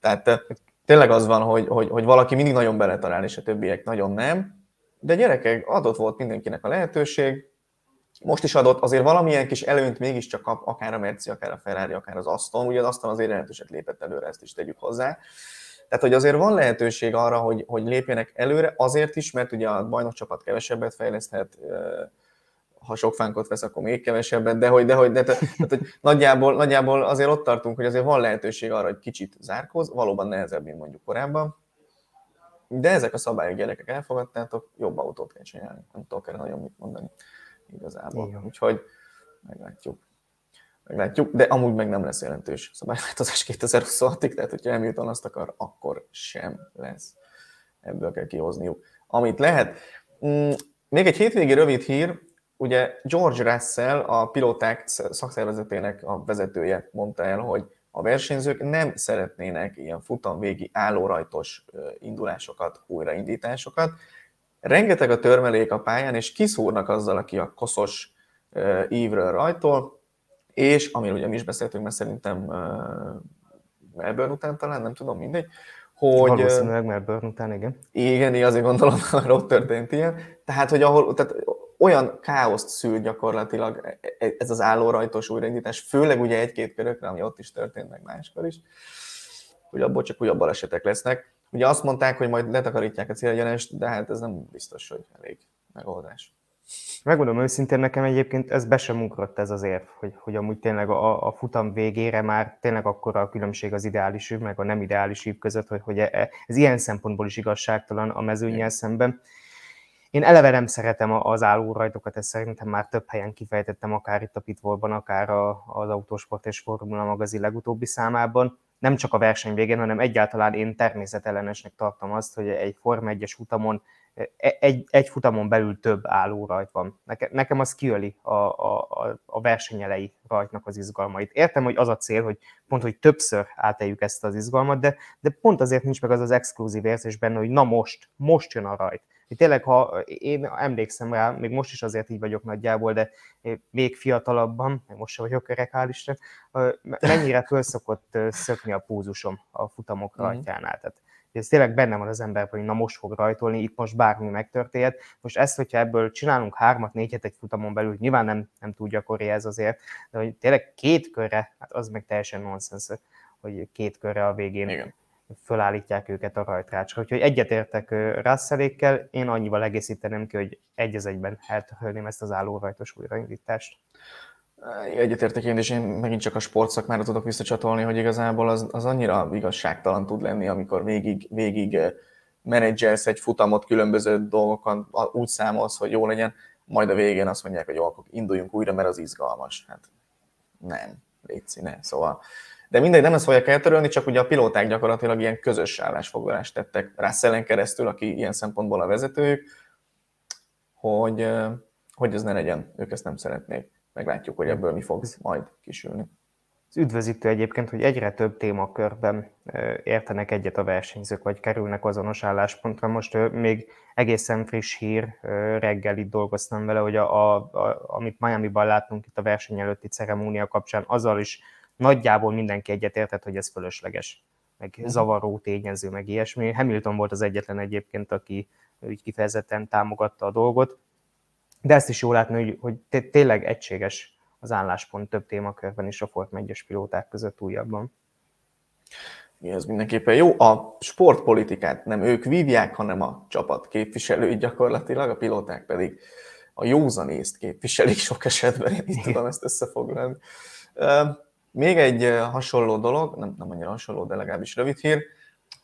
Tehát tényleg az van, hogy, hogy, hogy valaki mindig nagyon beletalál, és a többiek nagyon nem. De gyerekek, adott volt mindenkinek a lehetőség, most is adott, azért valamilyen kis előnyt mégiscsak kap, akár a Merci, akár a Ferrari, akár az Aston, ugye az Aston azért jelentőset lépett előre, ezt is tegyük hozzá. Tehát, hogy azért van lehetőség arra, hogy, hogy lépjenek előre, azért is, mert ugye a bajnokcsapat kevesebbet fejleszthet, ha sok fánkot vesz, akkor még kevesebbet, de hogy, de hogy, de, tehát, hogy nagyjából, nagyjából azért ott tartunk, hogy azért van lehetőség arra, hogy kicsit zárkóz, valóban nehezebb, mint mondjuk korábban, de ezek a szabályok gyerekek elfogadtátok, jobb autót kell csinálni, nem tudok erre nagyon mit mondani igazából. Igen. Úgyhogy meglátjuk. Meglátjuk, de amúgy meg nem lesz jelentős szabályváltozás 2026-ig, tehát hogyha Hamilton azt akar, akkor sem lesz. Ebből kell kihozniuk. Amit lehet. Mm, még egy hétvégi rövid hír, ugye George Russell, a pilóták szakszervezetének a vezetője mondta el, hogy a versenyzők nem szeretnének ilyen futamvégi állórajtos indulásokat, újraindításokat. Rengeteg a törmelék a pályán, és kiszúrnak azzal, aki a koszos ívről rajtol, és amiről ugye mi is beszéltünk, mert szerintem Melbourne után talán, nem tudom, mindegy, hogy... Valószínűleg Melbourne után, igen. Igen, én azért gondolom, [laughs] hogy ott történt ilyen. Tehát, hogy ahol, tehát olyan káoszt szül gyakorlatilag e, e, ez az állórajtos újraindítás, főleg ugye egy-két körökre, ami ott is történt, meg máskor is, hogy abból csak újabb balesetek lesznek. Ugye azt mondták, hogy majd letakarítják a célegyenest, de hát ez nem biztos, hogy elég megoldás. Megmondom őszintén, nekem egyébként ez be sem ugrott ez az érv, hogy, hogy amúgy tényleg a, a futam végére már tényleg akkor a különbség az ideális üv, meg a nem ideális üv között, hogy, hogy e, ez ilyen szempontból is igazságtalan a mezőnyel szemben. Én eleve nem szeretem az állórajtokat, ezt szerintem már több helyen kifejtettem, akár itt a Pitvolban, akár a, az Autósport és Formula magazin legutóbbi számában. Nem csak a verseny végén, hanem egyáltalán én természetellenesnek tartom azt, hogy egy Forma 1-es futamon e, egy, egy futamon belül több állórajt van. Nekem, nekem az kiöli a, a, a versenyelei rajtnak az izgalmait. Értem, hogy az a cél, hogy pont, hogy többször áteljük ezt az izgalmat, de, de pont azért nincs meg az az exkluzív érzés benne, hogy na most, most jön a rajt tényleg, ha én emlékszem rá, még most is azért így vagyok nagyjából, de még fiatalabban, meg most sem vagyok öreg, hál' Isten, mennyire föl szokott szökni a púzusom a futamok mhm. rajtjánál. Tehát ez tényleg benne van az ember, hogy na most fog rajtolni, itt most bármi megtörténhet. Most ezt, hogyha ebből csinálunk hármat, négyet egy futamon belül, nyilván nem, nem túl gyakori ez azért, de hogy tényleg két körre, hát az meg teljesen nonsens, hogy két körre a végén Igen fölállítják őket a rajtrácsra. Úgyhogy egyetértek Russellékkel, én annyival egészíteném ki, hogy egy az egyben eltörölném ezt az állórajtos újraindítást. Egyetértek én, és én megint csak a sportszakmára tudok visszacsatolni, hogy igazából az, az annyira igazságtalan tud lenni, amikor végig, végig menedzselsz egy futamot, különböző dolgokon úgy számolsz, hogy jó legyen, majd a végén azt mondják, hogy jó, akkor induljunk újra, mert az izgalmas. Hát nem, légy ne. Szóval de mindegy, nem ezt fogják eltörölni, csak ugye a pilóták gyakorlatilag ilyen közös állásfoglalást tettek Russellen keresztül, aki ilyen szempontból a vezetőjük, hogy, hogy ez ne legyen, ők ezt nem szeretnék. Meglátjuk, hogy ebből mi fog majd kisülni. Ez üdvözítő egyébként, hogy egyre több témakörben értenek egyet a versenyzők, vagy kerülnek azonos álláspontra. Most még egészen friss hír, reggel itt dolgoztam vele, hogy a, a, a, amit Miami-ban látunk itt a verseny előtti ceremónia kapcsán, azzal is nagyjából mindenki egyetértett, hogy ez fölösleges, meg uh-huh. zavaró tényező, meg ilyesmi. Hamilton volt az egyetlen egyébként, aki úgy kifejezetten támogatta a dolgot, de ezt is jól látni, hogy, hogy tényleg egységes az álláspont több témakörben is a Ford 1 pilóták között újabban. Mi ez mindenképpen jó. A sportpolitikát nem ők vívják, hanem a csapat képviselői gyakorlatilag, a pilóták pedig a józanészt képviselik sok esetben, én így [laughs] tudom ezt összefoglalni. Még egy hasonló dolog, nem, nem annyira hasonló, de legalábbis rövid hír,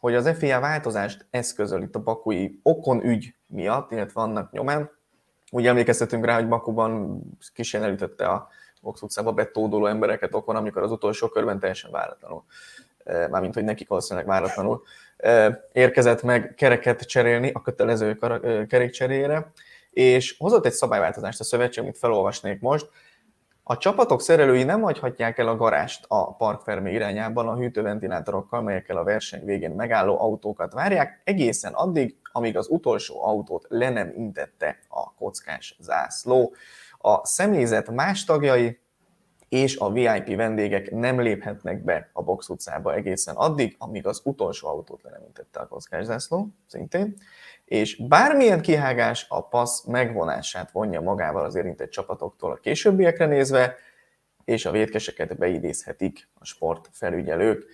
hogy az FIA változást eszközöl itt a bakui okon ügy miatt, illetve annak nyomán. Úgy emlékeztetünk rá, hogy Bakuban kisén elütötte a Vox utcába betódoló embereket okon, amikor az utolsó körben teljesen váratlanul, mármint hogy nekik valószínűleg váratlanul érkezett meg kereket cserélni a kötelező kerékcserére, és hozott egy szabályváltozást a szövetség, amit felolvasnék most, A csapatok szerelői nem hagyhatják el a garást a parkfermé irányában a hűtőventilátorokkal, melyekkel a verseny végén megálló autókat várják, egészen addig, amíg az utolsó autót le nem intette a kockás zászló. A személyzet más tagjai és a VIP vendégek nem léphetnek be a box utcába egészen addig, amíg az utolsó autót le nem intette a kockás zászló, szintén és bármilyen kihágás a passz megvonását vonja magával az érintett csapatoktól a későbbiekre nézve, és a vétkeseket beidézhetik a sportfelügyelők.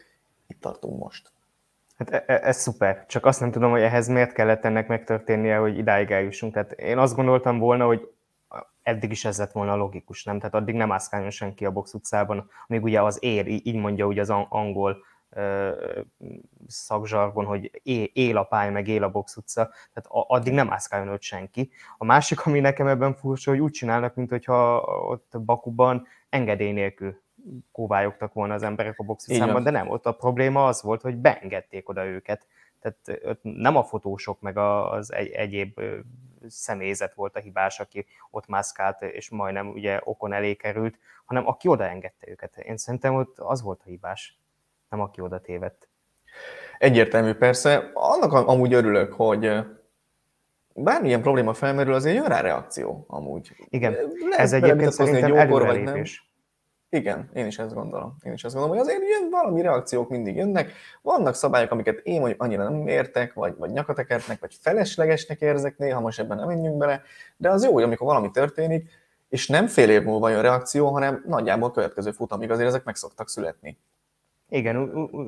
Itt tartunk most. Hát e, e, ez szuper, csak azt nem tudom, hogy ehhez miért kellett ennek megtörténnie, hogy idáig eljussunk. Tehát én azt gondoltam volna, hogy eddig is ez lett volna logikus, nem? Tehát addig nem ászkáljon senki a box utcában, amíg ugye az ér, így mondja ugye az angol szakzsargon, hogy él a pálya, meg él a box utca, tehát addig nem ászkáljon ott senki. A másik, ami nekem ebben furcsa, hogy úgy csinálnak, mint hogyha ott Bakuban engedély nélkül kóvályogtak volna az emberek a box utcában, de nem, ott a probléma az volt, hogy beengedték oda őket. Tehát ott nem a fotósok, meg az egy, egyéb személyzet volt a hibás, aki ott mászkált, és majdnem ugye okon elé került, hanem aki odaengedte őket. Én szerintem ott az volt a hibás nem aki oda tévedt. Egyértelmű persze. Annak amúgy örülök, hogy bármilyen probléma felmerül, azért jön rá reakció amúgy. Igen, Lehet ez egyébként szerintem egy jókor, vagy nem. Igen, én is ezt gondolom. Én is ezt gondolom, hogy azért jön valami reakciók mindig jönnek. Vannak szabályok, amiket én mondjuk annyira nem értek, vagy, vagy nyakatekertnek, vagy feleslegesnek érzek néha, most ebben nem menjünk bele, de az jó, hogy amikor valami történik, és nem fél év múlva jön reakció, hanem nagyjából következő futamig azért ezek meg szoktak születni. Igen,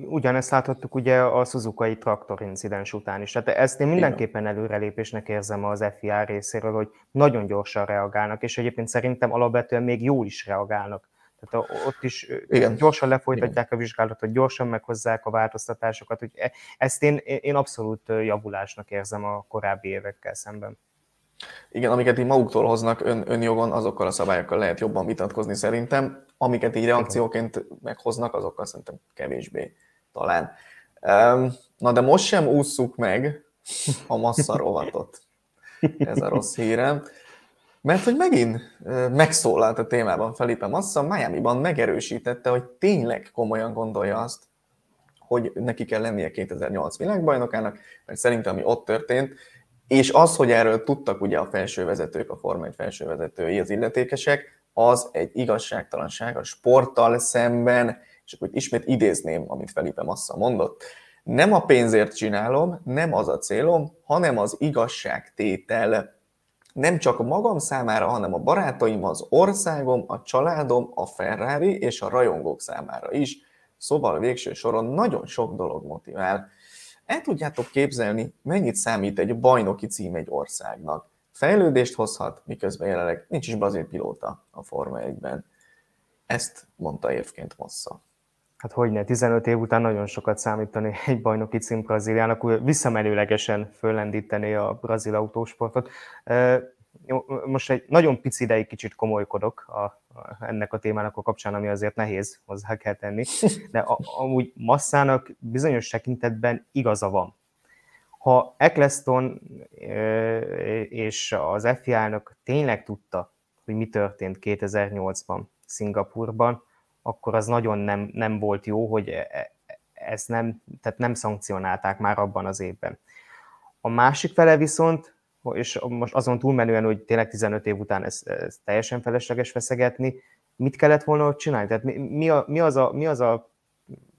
ugyanezt láthattuk ugye a Suzuki traktor incidens után is. Tehát ezt én mindenképpen előrelépésnek érzem az FIA részéről, hogy nagyon gyorsan reagálnak, és egyébként szerintem alapvetően még jól is reagálnak. Tehát ott is Igen. gyorsan lefolytatják Igen. a vizsgálatot, gyorsan meghozzák a változtatásokat. Hogy e, ezt én, én abszolút javulásnak érzem a korábbi évekkel szemben. Igen, amiket így maguktól hoznak ön, önjogon, azokkal a szabályokkal lehet jobban vitatkozni szerintem. Amiket így reakcióként meghoznak, azokkal szerintem kevésbé talán. Na de most sem ússzuk meg a massza rovatot. Ez a rossz hírem. Mert hogy megint megszólalt a témában Felipe Massa, Miami-ban megerősítette, hogy tényleg komolyan gondolja azt, hogy neki kell lennie 2008 világbajnokának, mert szerintem ami ott történt, és az, hogy erről tudtak ugye a felsővezetők, a Forma 1 felsővezetői, az illetékesek, az egy igazságtalanság a sporttal szemben, és akkor ismét idézném, amit Felipe Massa mondott, nem a pénzért csinálom, nem az a célom, hanem az igazságtétel. Nem csak magam számára, hanem a barátaim, az országom, a családom, a Ferrari és a rajongók számára is. Szóval végső soron nagyon sok dolog motivál. El tudjátok képzelni, mennyit számít egy bajnoki cím egy országnak. Fejlődést hozhat, miközben jelenleg nincs is brazil pilóta a Forma 1-ben. Ezt mondta évként Massa. Hát hogyne, 15 év után nagyon sokat számítani egy bajnoki cím Brazíliának, visszamenőlegesen föllendíteni a brazil autósportot. Most egy nagyon pici ideig kicsit komolykodok a, a, ennek a témának a kapcsán, ami azért nehéz, hozzá kell tenni, de a, amúgy Massának bizonyos tekintetben igaza van. Ha Eccleston és az FIA-nak tényleg tudta, hogy mi történt 2008-ban Szingapurban, akkor az nagyon nem, nem volt jó, hogy e, e, ezt nem, tehát nem szankcionálták már abban az évben. A másik fele viszont és most azon túlmenően, hogy tényleg 15 év után ez, ez teljesen felesleges feszegetni, mit kellett volna ott csinálni? Tehát mi, mi, a, mi, az a, mi az a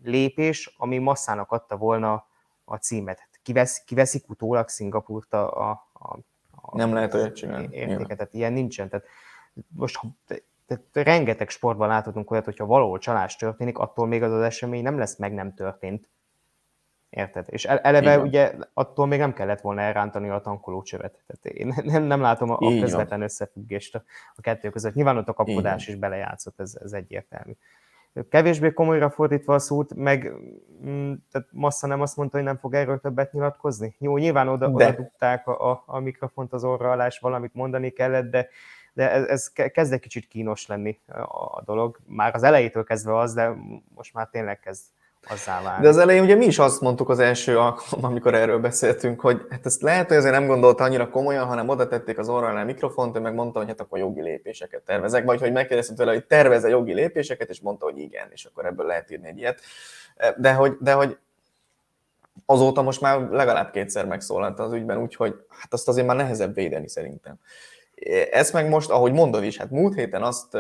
lépés, ami masszának adta volna a címet? Kivesz, kiveszik utólag Szingapurt a, a, a nem lehet olyat csinálni. Értéket, tehát ilyen nincsen. Tehát most tehát rengeteg sportban láthatunk olyat, hogyha valahol csalás történik, attól még az az esemény nem lesz meg nem történt, Érted? És eleve Igen. ugye attól még nem kellett volna elrántani a tankolócsövet. Tehát én [laughs] nem, nem látom a, a közvetlen összefüggést a, a kettő között. Nyilván ott a kapkodás Igen. is belejátszott, ez, ez egyértelmű. Kevésbé komolyra fordítva a szót, meg mm, tehát Massa nem azt mondta, hogy nem fog erről többet nyilatkozni. Jó, nyilván oda, oda dugták a, a, a mikrofont az orra alá, és valamit mondani kellett, de, de ez, ez kezd egy kicsit kínos lenni a, a dolog. Már az elejétől kezdve az, de most már tényleg kezd azzá válni. De az elején ugye mi is azt mondtuk az első alkalommal, amikor erről beszéltünk, hogy hát ezt lehet, hogy azért nem gondolta annyira komolyan, hanem oda tették az orra alá a mikrofont, ő meg mondta, hogy hát akkor jogi lépéseket tervezek, vagy hogy megkérdeztem tőle, hogy terveze jogi lépéseket, és mondta, hogy igen, és akkor ebből lehet írni egy ilyet. De hogy, de hogy azóta most már legalább kétszer megszólalt az ügyben, úgyhogy hát azt azért már nehezebb védeni szerintem. Ezt meg most, ahogy mondod is, hát múlt héten azt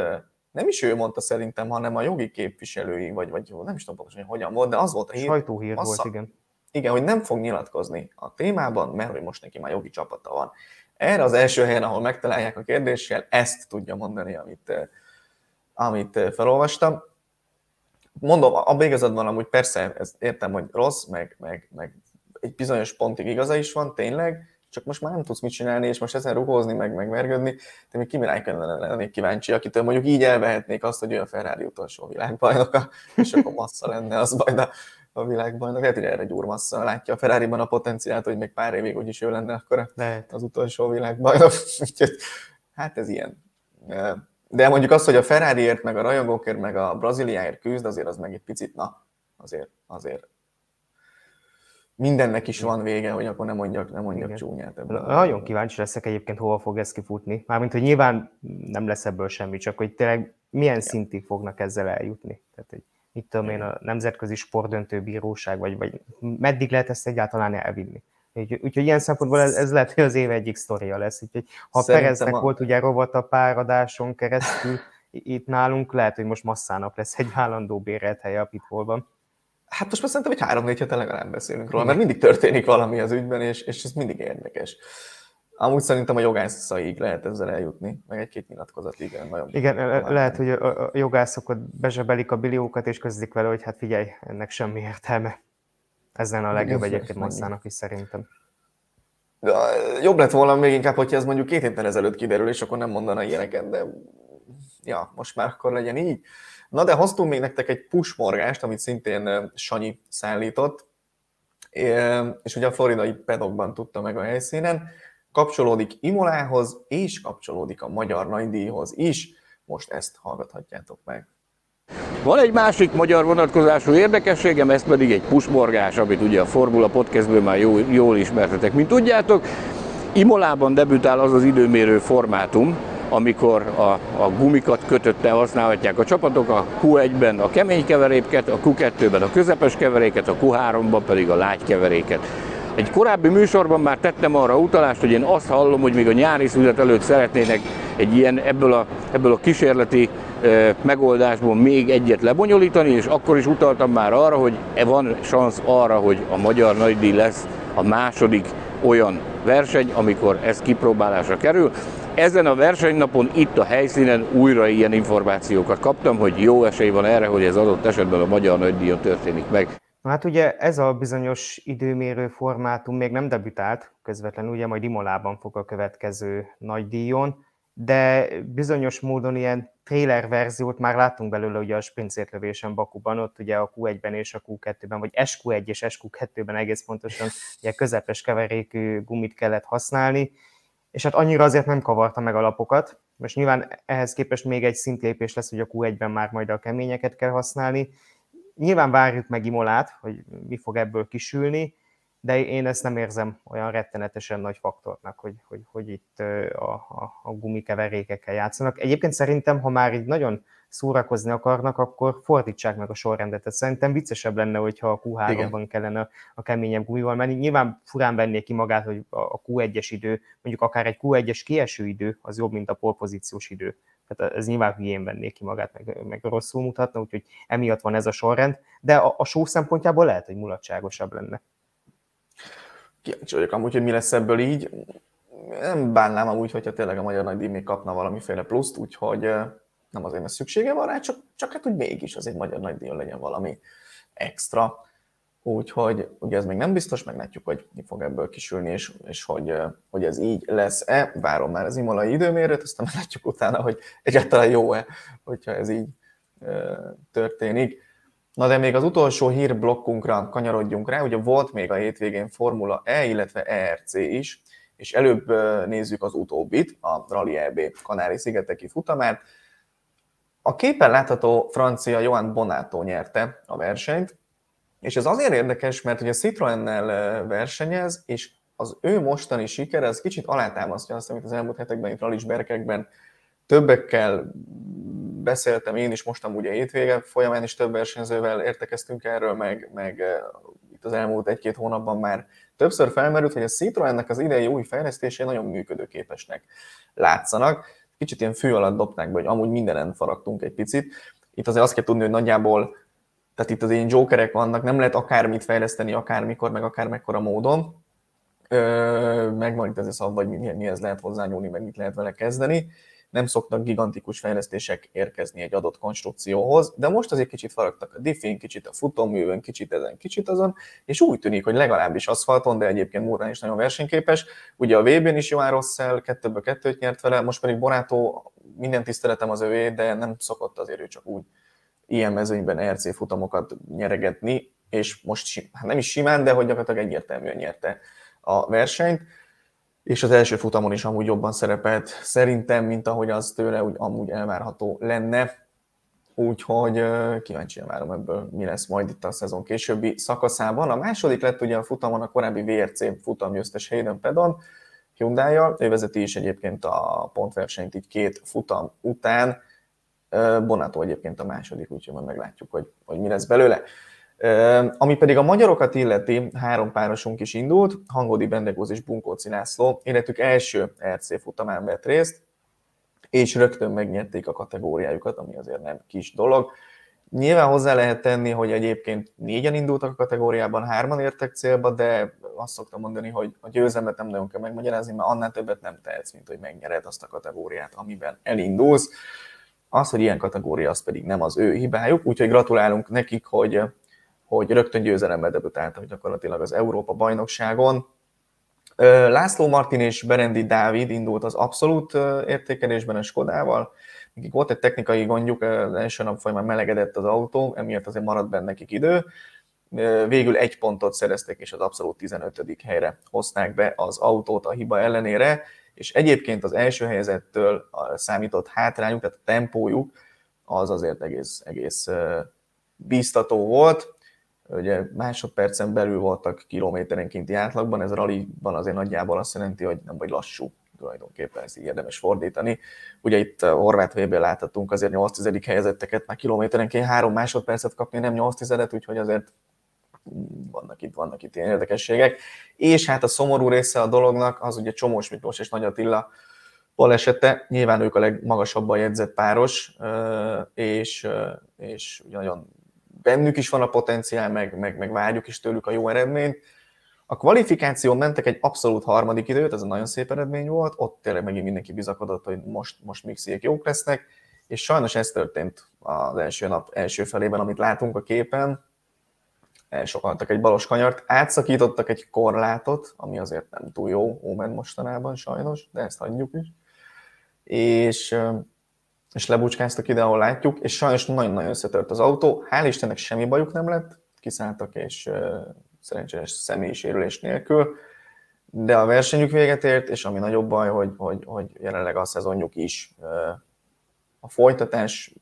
nem is ő mondta szerintem, hanem a jogi képviselői, vagy, vagy nem is tudom pontosan, hogy hogyan volt, de az volt a hír. Sajtóhír volt, igen. Igen, hogy nem fog nyilatkozni a témában, mert hogy most neki már jogi csapata van. Erre az első helyen, ahol megtalálják a kérdéssel, ezt tudja mondani, amit, amit felolvastam. Mondom, a igazad van, amúgy persze, ezt értem, hogy rossz, meg, meg, meg egy bizonyos pontig igaza is van, tényleg, csak most már nem tudsz mit csinálni, és most ezen rugózni, meg megvergődni, de még király kellene lennék kíváncsi, akitől mondjuk így elvehetnék azt, hogy ő a Ferrari utolsó világbajnoka, [laughs] és akkor massza lenne az majd a, a világbajnok. Lehet, hogy erre gyúr massza, látja a ferrari a potenciált, hogy még pár évig úgyis ő lenne akkor Lehet. az utolsó világbajnok. [laughs] Úgyhogy hát ez ilyen. De mondjuk az, hogy a Ferrariért, meg a rajongókért, meg a Brazíliáért küzd, azért az meg egy picit, na, azért, azért mindennek is van vége, hogy akkor nem mondjak, nem mondjak Igen. csúnyát. Ebben. Nagyon kíváncsi leszek egyébként, hova fog ez kifutni. Mármint, hogy nyilván nem lesz ebből semmi, csak hogy tényleg milyen Igen. szintig fognak ezzel eljutni. Tehát, hogy mit tudom én, a Nemzetközi Sportdöntő Bíróság, vagy, vagy meddig lehet ezt egyáltalán elvinni. Úgyhogy, úgyhogy ilyen szempontból ez, ez lehet, hogy az év egyik sztoria lesz. Úgyhogy ha Pereznek a... volt ugye rovat a páradáson keresztül, [laughs] itt nálunk lehet, hogy most masszának lesz egy állandó bérelt helye a pitbullban. Hát most már szerintem, hogy három-négy hete legalább beszélünk róla, mert mindig történik valami az ügyben, és, és ez mindig érdekes. Amúgy szerintem a jogászaig lehet ezzel eljutni, meg egy-két nyilatkozat, igen. Nagyon igen, le- lehet, hogy a jogászok ott bezsebelik a biliókat, és közlik vele, hogy hát figyelj, ennek semmi értelme. Ez lenne a legjobb egyébként masszának is szerintem. De jobb lett volna még inkább, hogyha ez mondjuk két héttel ezelőtt kiderül, és akkor nem mondana ilyeneket, de ja, most már akkor legyen így. Na de hoztunk még nektek egy pusmorgást, amit szintén Sanyi szállított, és ugye a floridai pedokban tudta meg a helyszínen, kapcsolódik Imolához, és kapcsolódik a Magyar Nagydíjhoz is. Most ezt hallgathatjátok meg. Van egy másik magyar vonatkozású érdekességem, ez pedig egy pusmorgás, amit ugye a Formula Podcastből már jól, jól ismertetek. Mint tudjátok, Imolában debütál az az időmérő formátum, amikor a, a gumikat kötötte használhatják a csapatok, a Q1-ben a kemény keveréket, a Q2-ben a közepes keveréket, a Q3-ban pedig a lágy keveréket. Egy korábbi műsorban már tettem arra utalást, hogy én azt hallom, hogy még a nyári szünet előtt szeretnének egy ilyen ebből a, ebből a kísérleti e, megoldásból még egyet lebonyolítani, és akkor is utaltam már arra, hogy e van szansz arra, hogy a magyar nagydíj lesz a második olyan verseny, amikor ez kipróbálásra kerül. Ezen a versenynapon itt a helyszínen újra ilyen információkat kaptam, hogy jó esély van erre, hogy ez adott esetben a Magyar Nagydíjon történik meg. Hát ugye ez a bizonyos időmérő formátum még nem debütált közvetlenül, ugye majd Imolában fog a következő nagydíjon, de bizonyos módon ilyen trailer verziót már láttunk belőle ugye a sprintszétlövésen Bakuban, ott ugye a Q1-ben és a Q2-ben, vagy SQ1 és SQ2-ben egész pontosan ugye közepes keverékű gumit kellett használni, és hát annyira azért nem kavarta meg a lapokat. Most nyilván ehhez képest még egy szintlépés lesz, hogy a Q1-ben már majd a keményeket kell használni. Nyilván várjuk meg Imolát, hogy mi fog ebből kisülni, de én ezt nem érzem olyan rettenetesen nagy faktornak, hogy, hogy, hogy itt a, a, a gumikeverékekkel játszanak. Egyébként szerintem, ha már így nagyon szórakozni akarnak, akkor fordítsák meg a sorrendet. Tehát szerintem viccesebb lenne, hogyha a Q3-ban kellene a keményebb gumival menni. Nyilván furán vennék ki magát, hogy a Q1-es idő, mondjuk akár egy Q1-es kieső idő, az jobb, mint a polpozíciós idő. Tehát ez nyilván hülyén vennék ki magát, meg, meg rosszul mutatna, úgyhogy emiatt van ez a sorrend, de a, a show szempontjából lehet, hogy mulatságosabb lenne. Kíváncsi vagyok amúgy, hogy mi lesz ebből így. Nem bánnám amúgy, hogyha tényleg a Magyar Nagy még kapna valamiféle pluszt, úgyhogy nem azért, mert szüksége van rá, csak, csak hát, hogy mégis az egy magyar nagydíjon legyen valami extra. Úgyhogy ugye ez még nem biztos, meglátjuk, hogy mi fog ebből kisülni, és, és hogy, hogy ez így lesz-e. Várom már az imolai időmérőt, aztán meglátjuk utána, hogy egyáltalán jó-e, hogyha ez így e, történik. Na de még az utolsó hírblokkunkra kanyarodjunk rá, ugye volt még a hétvégén Formula E, illetve ERC is, és előbb nézzük az utóbbit, a Rally EB Kanári-szigeteki futamát. A képen látható francia Johan Bonato nyerte a versenyt, És ez azért érdekes, mert ugye Citroennel versenyez, és az ő mostani sikere az kicsit alátámasztja azt, amit az elmúlt hetekben itt Rallis Berkekben többekkel beszéltem én is most amúgy a hétvége folyamán is több versenyzővel értekeztünk erről, meg, meg itt az elmúlt egy-két hónapban már többször felmerült, hogy a Citroennek az idei új fejlesztései nagyon működőképesnek látszanak. Kicsit ilyen fű alatt dobták be, hogy amúgy mindenen faragtunk egy picit. Itt azért azt kell tudni, hogy nagyjából, tehát itt az ilyen jokerek vannak, nem lehet akármit fejleszteni, akármikor, meg akár mekkora módon. megvan itt ez a szab, vagy mi, mi ez lehet hozzányúlni, meg mit lehet vele kezdeni nem szoktak gigantikus fejlesztések érkezni egy adott konstrukcióhoz, de most azért kicsit faragtak a diffin, kicsit a futóművön, kicsit ezen, kicsit azon, és úgy tűnik, hogy legalábbis aszfalton, de egyébként Murán is nagyon versenyképes. Ugye a VB-n is Johan Rosszel kettőből kettőt nyert vele, most pedig Borátó minden tiszteletem az övé, de nem szokott azért ő csak úgy ilyen mezőnyben RC futamokat nyeregetni, és most hát nem is simán, de hogy gyakorlatilag egyértelműen nyerte a versenyt és az első futamon is amúgy jobban szerepelt szerintem, mint ahogy az tőle úgy amúgy elvárható lenne. Úgyhogy kíváncsian várom ebből, mi lesz majd itt a szezon későbbi szakaszában. A második lett ugye a futamon a korábbi VRC futamgyőztes Hayden Pedon, hyundai ő vezeti is egyébként a pontversenyt így két futam után, Bonato egyébként a második, úgyhogy majd meglátjuk, hogy, hogy mi lesz belőle. Ami pedig a magyarokat illeti, három párosunk is indult, Hangodi Bendegóz és Bunkóci László életük első RC futamán vett részt, és rögtön megnyerték a kategóriájukat, ami azért nem kis dolog. Nyilván hozzá lehet tenni, hogy egyébként négyen indultak a kategóriában, hárman értek célba, de azt szoktam mondani, hogy a győzelmet nem nagyon kell megmagyarázni, mert annál többet nem tehetsz, mint hogy megnyered azt a kategóriát, amiben elindulsz. Az, hogy ilyen kategória, az pedig nem az ő hibájuk, úgyhogy gratulálunk nekik, hogy hogy rögtön győzelemmel debütáltak gyakorlatilag az Európa bajnokságon. László Martin és Berendi Dávid indult az abszolút értékelésben a Skodával, nekik volt egy technikai gondjuk, az első nap folyamán melegedett az autó, emiatt azért maradt benne nekik idő. Végül egy pontot szereztek, és az abszolút 15. helyre hozták be az autót a hiba ellenére, és egyébként az első helyezettől számított hátrányuk, tehát a tempójuk, az azért egész, egész bíztató volt ugye másodpercen belül voltak kilométerenkénti átlagban, ez rallyban azért nagyjából azt jelenti, hogy nem vagy lassú tulajdonképpen, ezt így érdemes fordítani. Ugye itt Horváth vb láthatunk azért 8 tizedik helyezetteket, már kilométerenként 3 másodpercet kapni, nem 8 tizedet, úgyhogy azért vannak itt, vannak itt ilyen érdekességek. És hát a szomorú része a dolognak az ugye Csomós Miklós és Nagy Attila balesete, nyilván ők a legmagasabban jegyzett páros, és, és nagyon bennük is van a potenciál, meg, meg, meg várjuk is tőlük a jó eredményt. A kvalifikáción mentek egy abszolút harmadik időt, ez a nagyon szép eredmény volt, ott tényleg megint mindenki bizakodott, hogy most, most mixiek jók lesznek, és sajnos ez történt az első nap első felében, amit látunk a képen, elsokaltak egy balos kanyart, átszakítottak egy korlátot, ami azért nem túl jó Ómen mostanában sajnos, de ezt hagyjuk is. És és lebucskáztak ide, ahol látjuk, és sajnos nagyon-nagyon összetört az autó. Hál' Istennek semmi bajuk nem lett, kiszálltak, és uh, szerencsés személyi sérülés nélkül, de a versenyük véget ért, és ami nagyobb baj, hogy, hogy, hogy jelenleg a szezonjuk is uh, a folytatás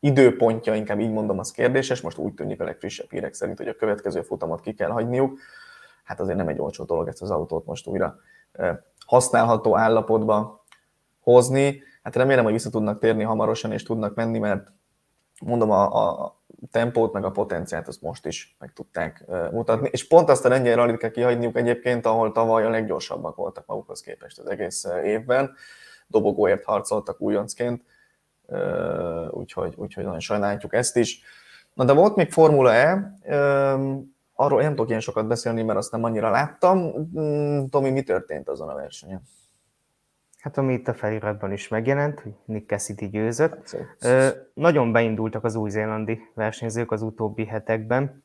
időpontja, inkább így mondom, az kérdéses. Most úgy tűnik a legfrissebb hírek szerint, hogy a következő futamot ki kell hagyniuk. Hát azért nem egy olcsó dolog ezt az autót most újra használható állapotba hozni hát remélem, hogy vissza tudnak térni hamarosan, és tudnak menni, mert mondom, a, a tempót, meg a potenciált azt most is meg tudták mutatni. És pont azt a lengyel rallit kell kihagyniuk egyébként, ahol tavaly a leggyorsabbak voltak magukhoz képest az egész évben. Dobogóért harcoltak újoncként, úgyhogy, úgyhogy nagyon sajnáljuk ezt is. Na de volt még Formula E, arról nem tudok ilyen sokat beszélni, mert azt nem annyira láttam. Mm, Tomi, mi történt azon a versenyen? Hát ami itt a feliratban is megjelent, hogy Nick Cassidy győzött. Ö, nagyon beindultak az új-zélandi versenyzők az utóbbi hetekben.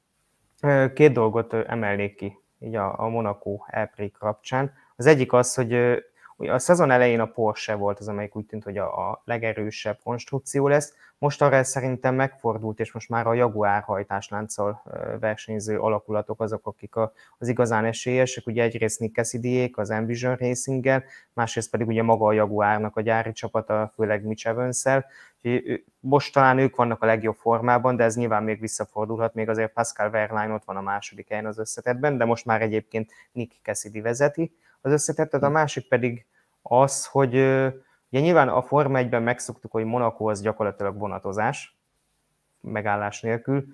Ö, két dolgot emelnék ki így a, a Monaco Elpré kapcsán. Az egyik az, hogy a szezon elején a Porsche volt az, amelyik úgy tűnt, hogy a, a legerősebb konstrukció lesz. Most arra szerintem megfordult, és most már a Jaguar hajtáslánccal versenyző alakulatok azok, akik a, az igazán esélyesek. Ugye egyrészt Nick cassidy az Envision racing másrészt pedig ugye maga a Jaguárnak a gyári csapata, főleg Mitch evans most talán ők vannak a legjobb formában, de ez nyilván még visszafordulhat, még azért Pascal Wehrlein ott van a második helyen az összetetben, de most már egyébként Nick Cassidy vezeti az összetettet, a másik pedig az, hogy ugye nyilván a Forma 1-ben megszoktuk, hogy Monaco az gyakorlatilag vonatozás, megállás nélkül,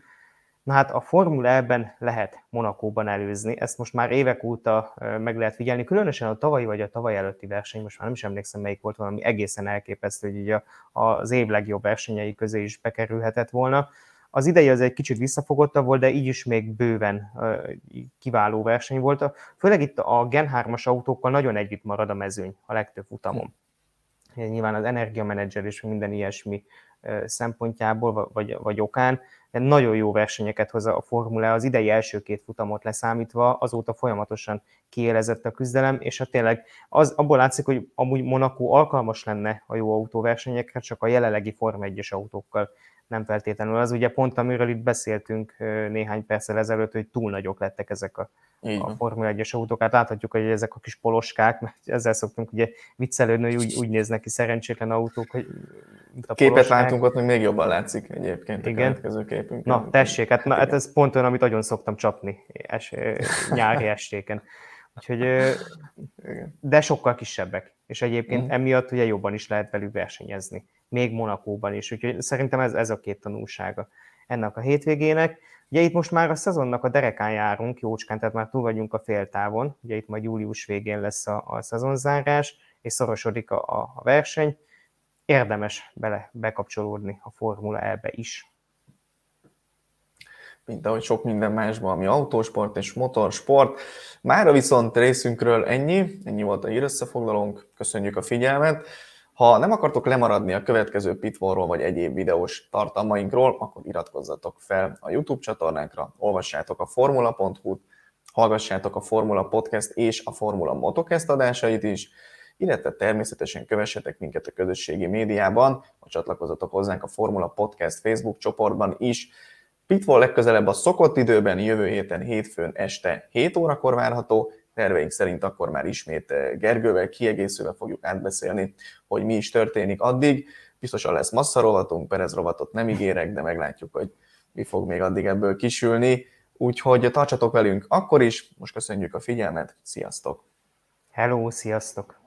Na hát a Formula ebben lehet Monakóban előzni, ezt most már évek óta meg lehet figyelni, különösen a tavalyi vagy a tavaly előtti verseny, most már nem is emlékszem melyik volt valami egészen elképesztő, hogy ugye az év legjobb versenyei közé is bekerülhetett volna. Az idei az egy kicsit visszafogottabb volt, de így is még bőven kiváló verseny volt. Főleg itt a Gen 3-as autókkal nagyon együtt marad a mezőny a legtöbb futamon. Nyilván az energiamenedzser és minden ilyesmi szempontjából, vagy, vagy okán, de nagyon jó versenyeket hoz a Formula, az idei első két futamot leszámítva, azóta folyamatosan kiélezett a küzdelem, és hát tényleg az, abból látszik, hogy amúgy Monaco alkalmas lenne a jó autóversenyekre, csak a jelenlegi Forma 1-es autókkal nem feltétlenül. Az ugye pont, amiről itt beszéltünk néhány perccel ezelőtt, hogy túl nagyok lettek ezek a, a Formula 1-es autók. Hát láthatjuk, hogy ezek a kis poloskák, mert ezzel szoktunk ugye viccelődni, hogy úgy, úgy néznek ki szerencsétlen autók, hogy mint a Képet poloskák. látunk ott, hogy még jobban látszik egyébként Igen. a következő képünk. Na, tessék, hát, na, hát ez pont olyan, amit nagyon szoktam csapni es, nyári [laughs] estéken. Úgyhogy, de sokkal kisebbek, és egyébként uh-huh. emiatt ugye jobban is lehet velük versenyezni még Monakóban is. Úgyhogy szerintem ez, ez a két tanulsága ennek a hétvégének. Ugye itt most már a szezonnak a derekán járunk, jócskán, tehát már túl vagyunk a féltávon, ugye itt majd július végén lesz a, a szezonzárás, és szorosodik a, a, a verseny. Érdemes bele bekapcsolódni a Formula E-be is. Mint ahogy sok minden másban, ami autósport és motorsport. Mára viszont részünkről ennyi, ennyi volt a hírösszefoglalónk, köszönjük a figyelmet. Ha nem akartok lemaradni a következő Pitfallról vagy egyéb videós tartalmainkról, akkor iratkozzatok fel a YouTube csatornánkra, olvassátok a formula.hu-t, hallgassátok a Formula Podcast és a Formula Motocast adásait is, illetve természetesen kövessetek minket a közösségi médiában, vagy csatlakozzatok hozzánk a Formula Podcast Facebook csoportban is. Pitfall legközelebb a szokott időben, jövő héten hétfőn este 7 órakor várható, terveink szerint akkor már ismét eh, Gergővel kiegészülve fogjuk átbeszélni, hogy mi is történik addig. Biztosan lesz massza rovatunk, Perez rovatot nem ígérek, de meglátjuk, hogy mi fog még addig ebből kisülni. Úgyhogy tartsatok velünk akkor is, most köszönjük a figyelmet, sziasztok! Hello, sziasztok!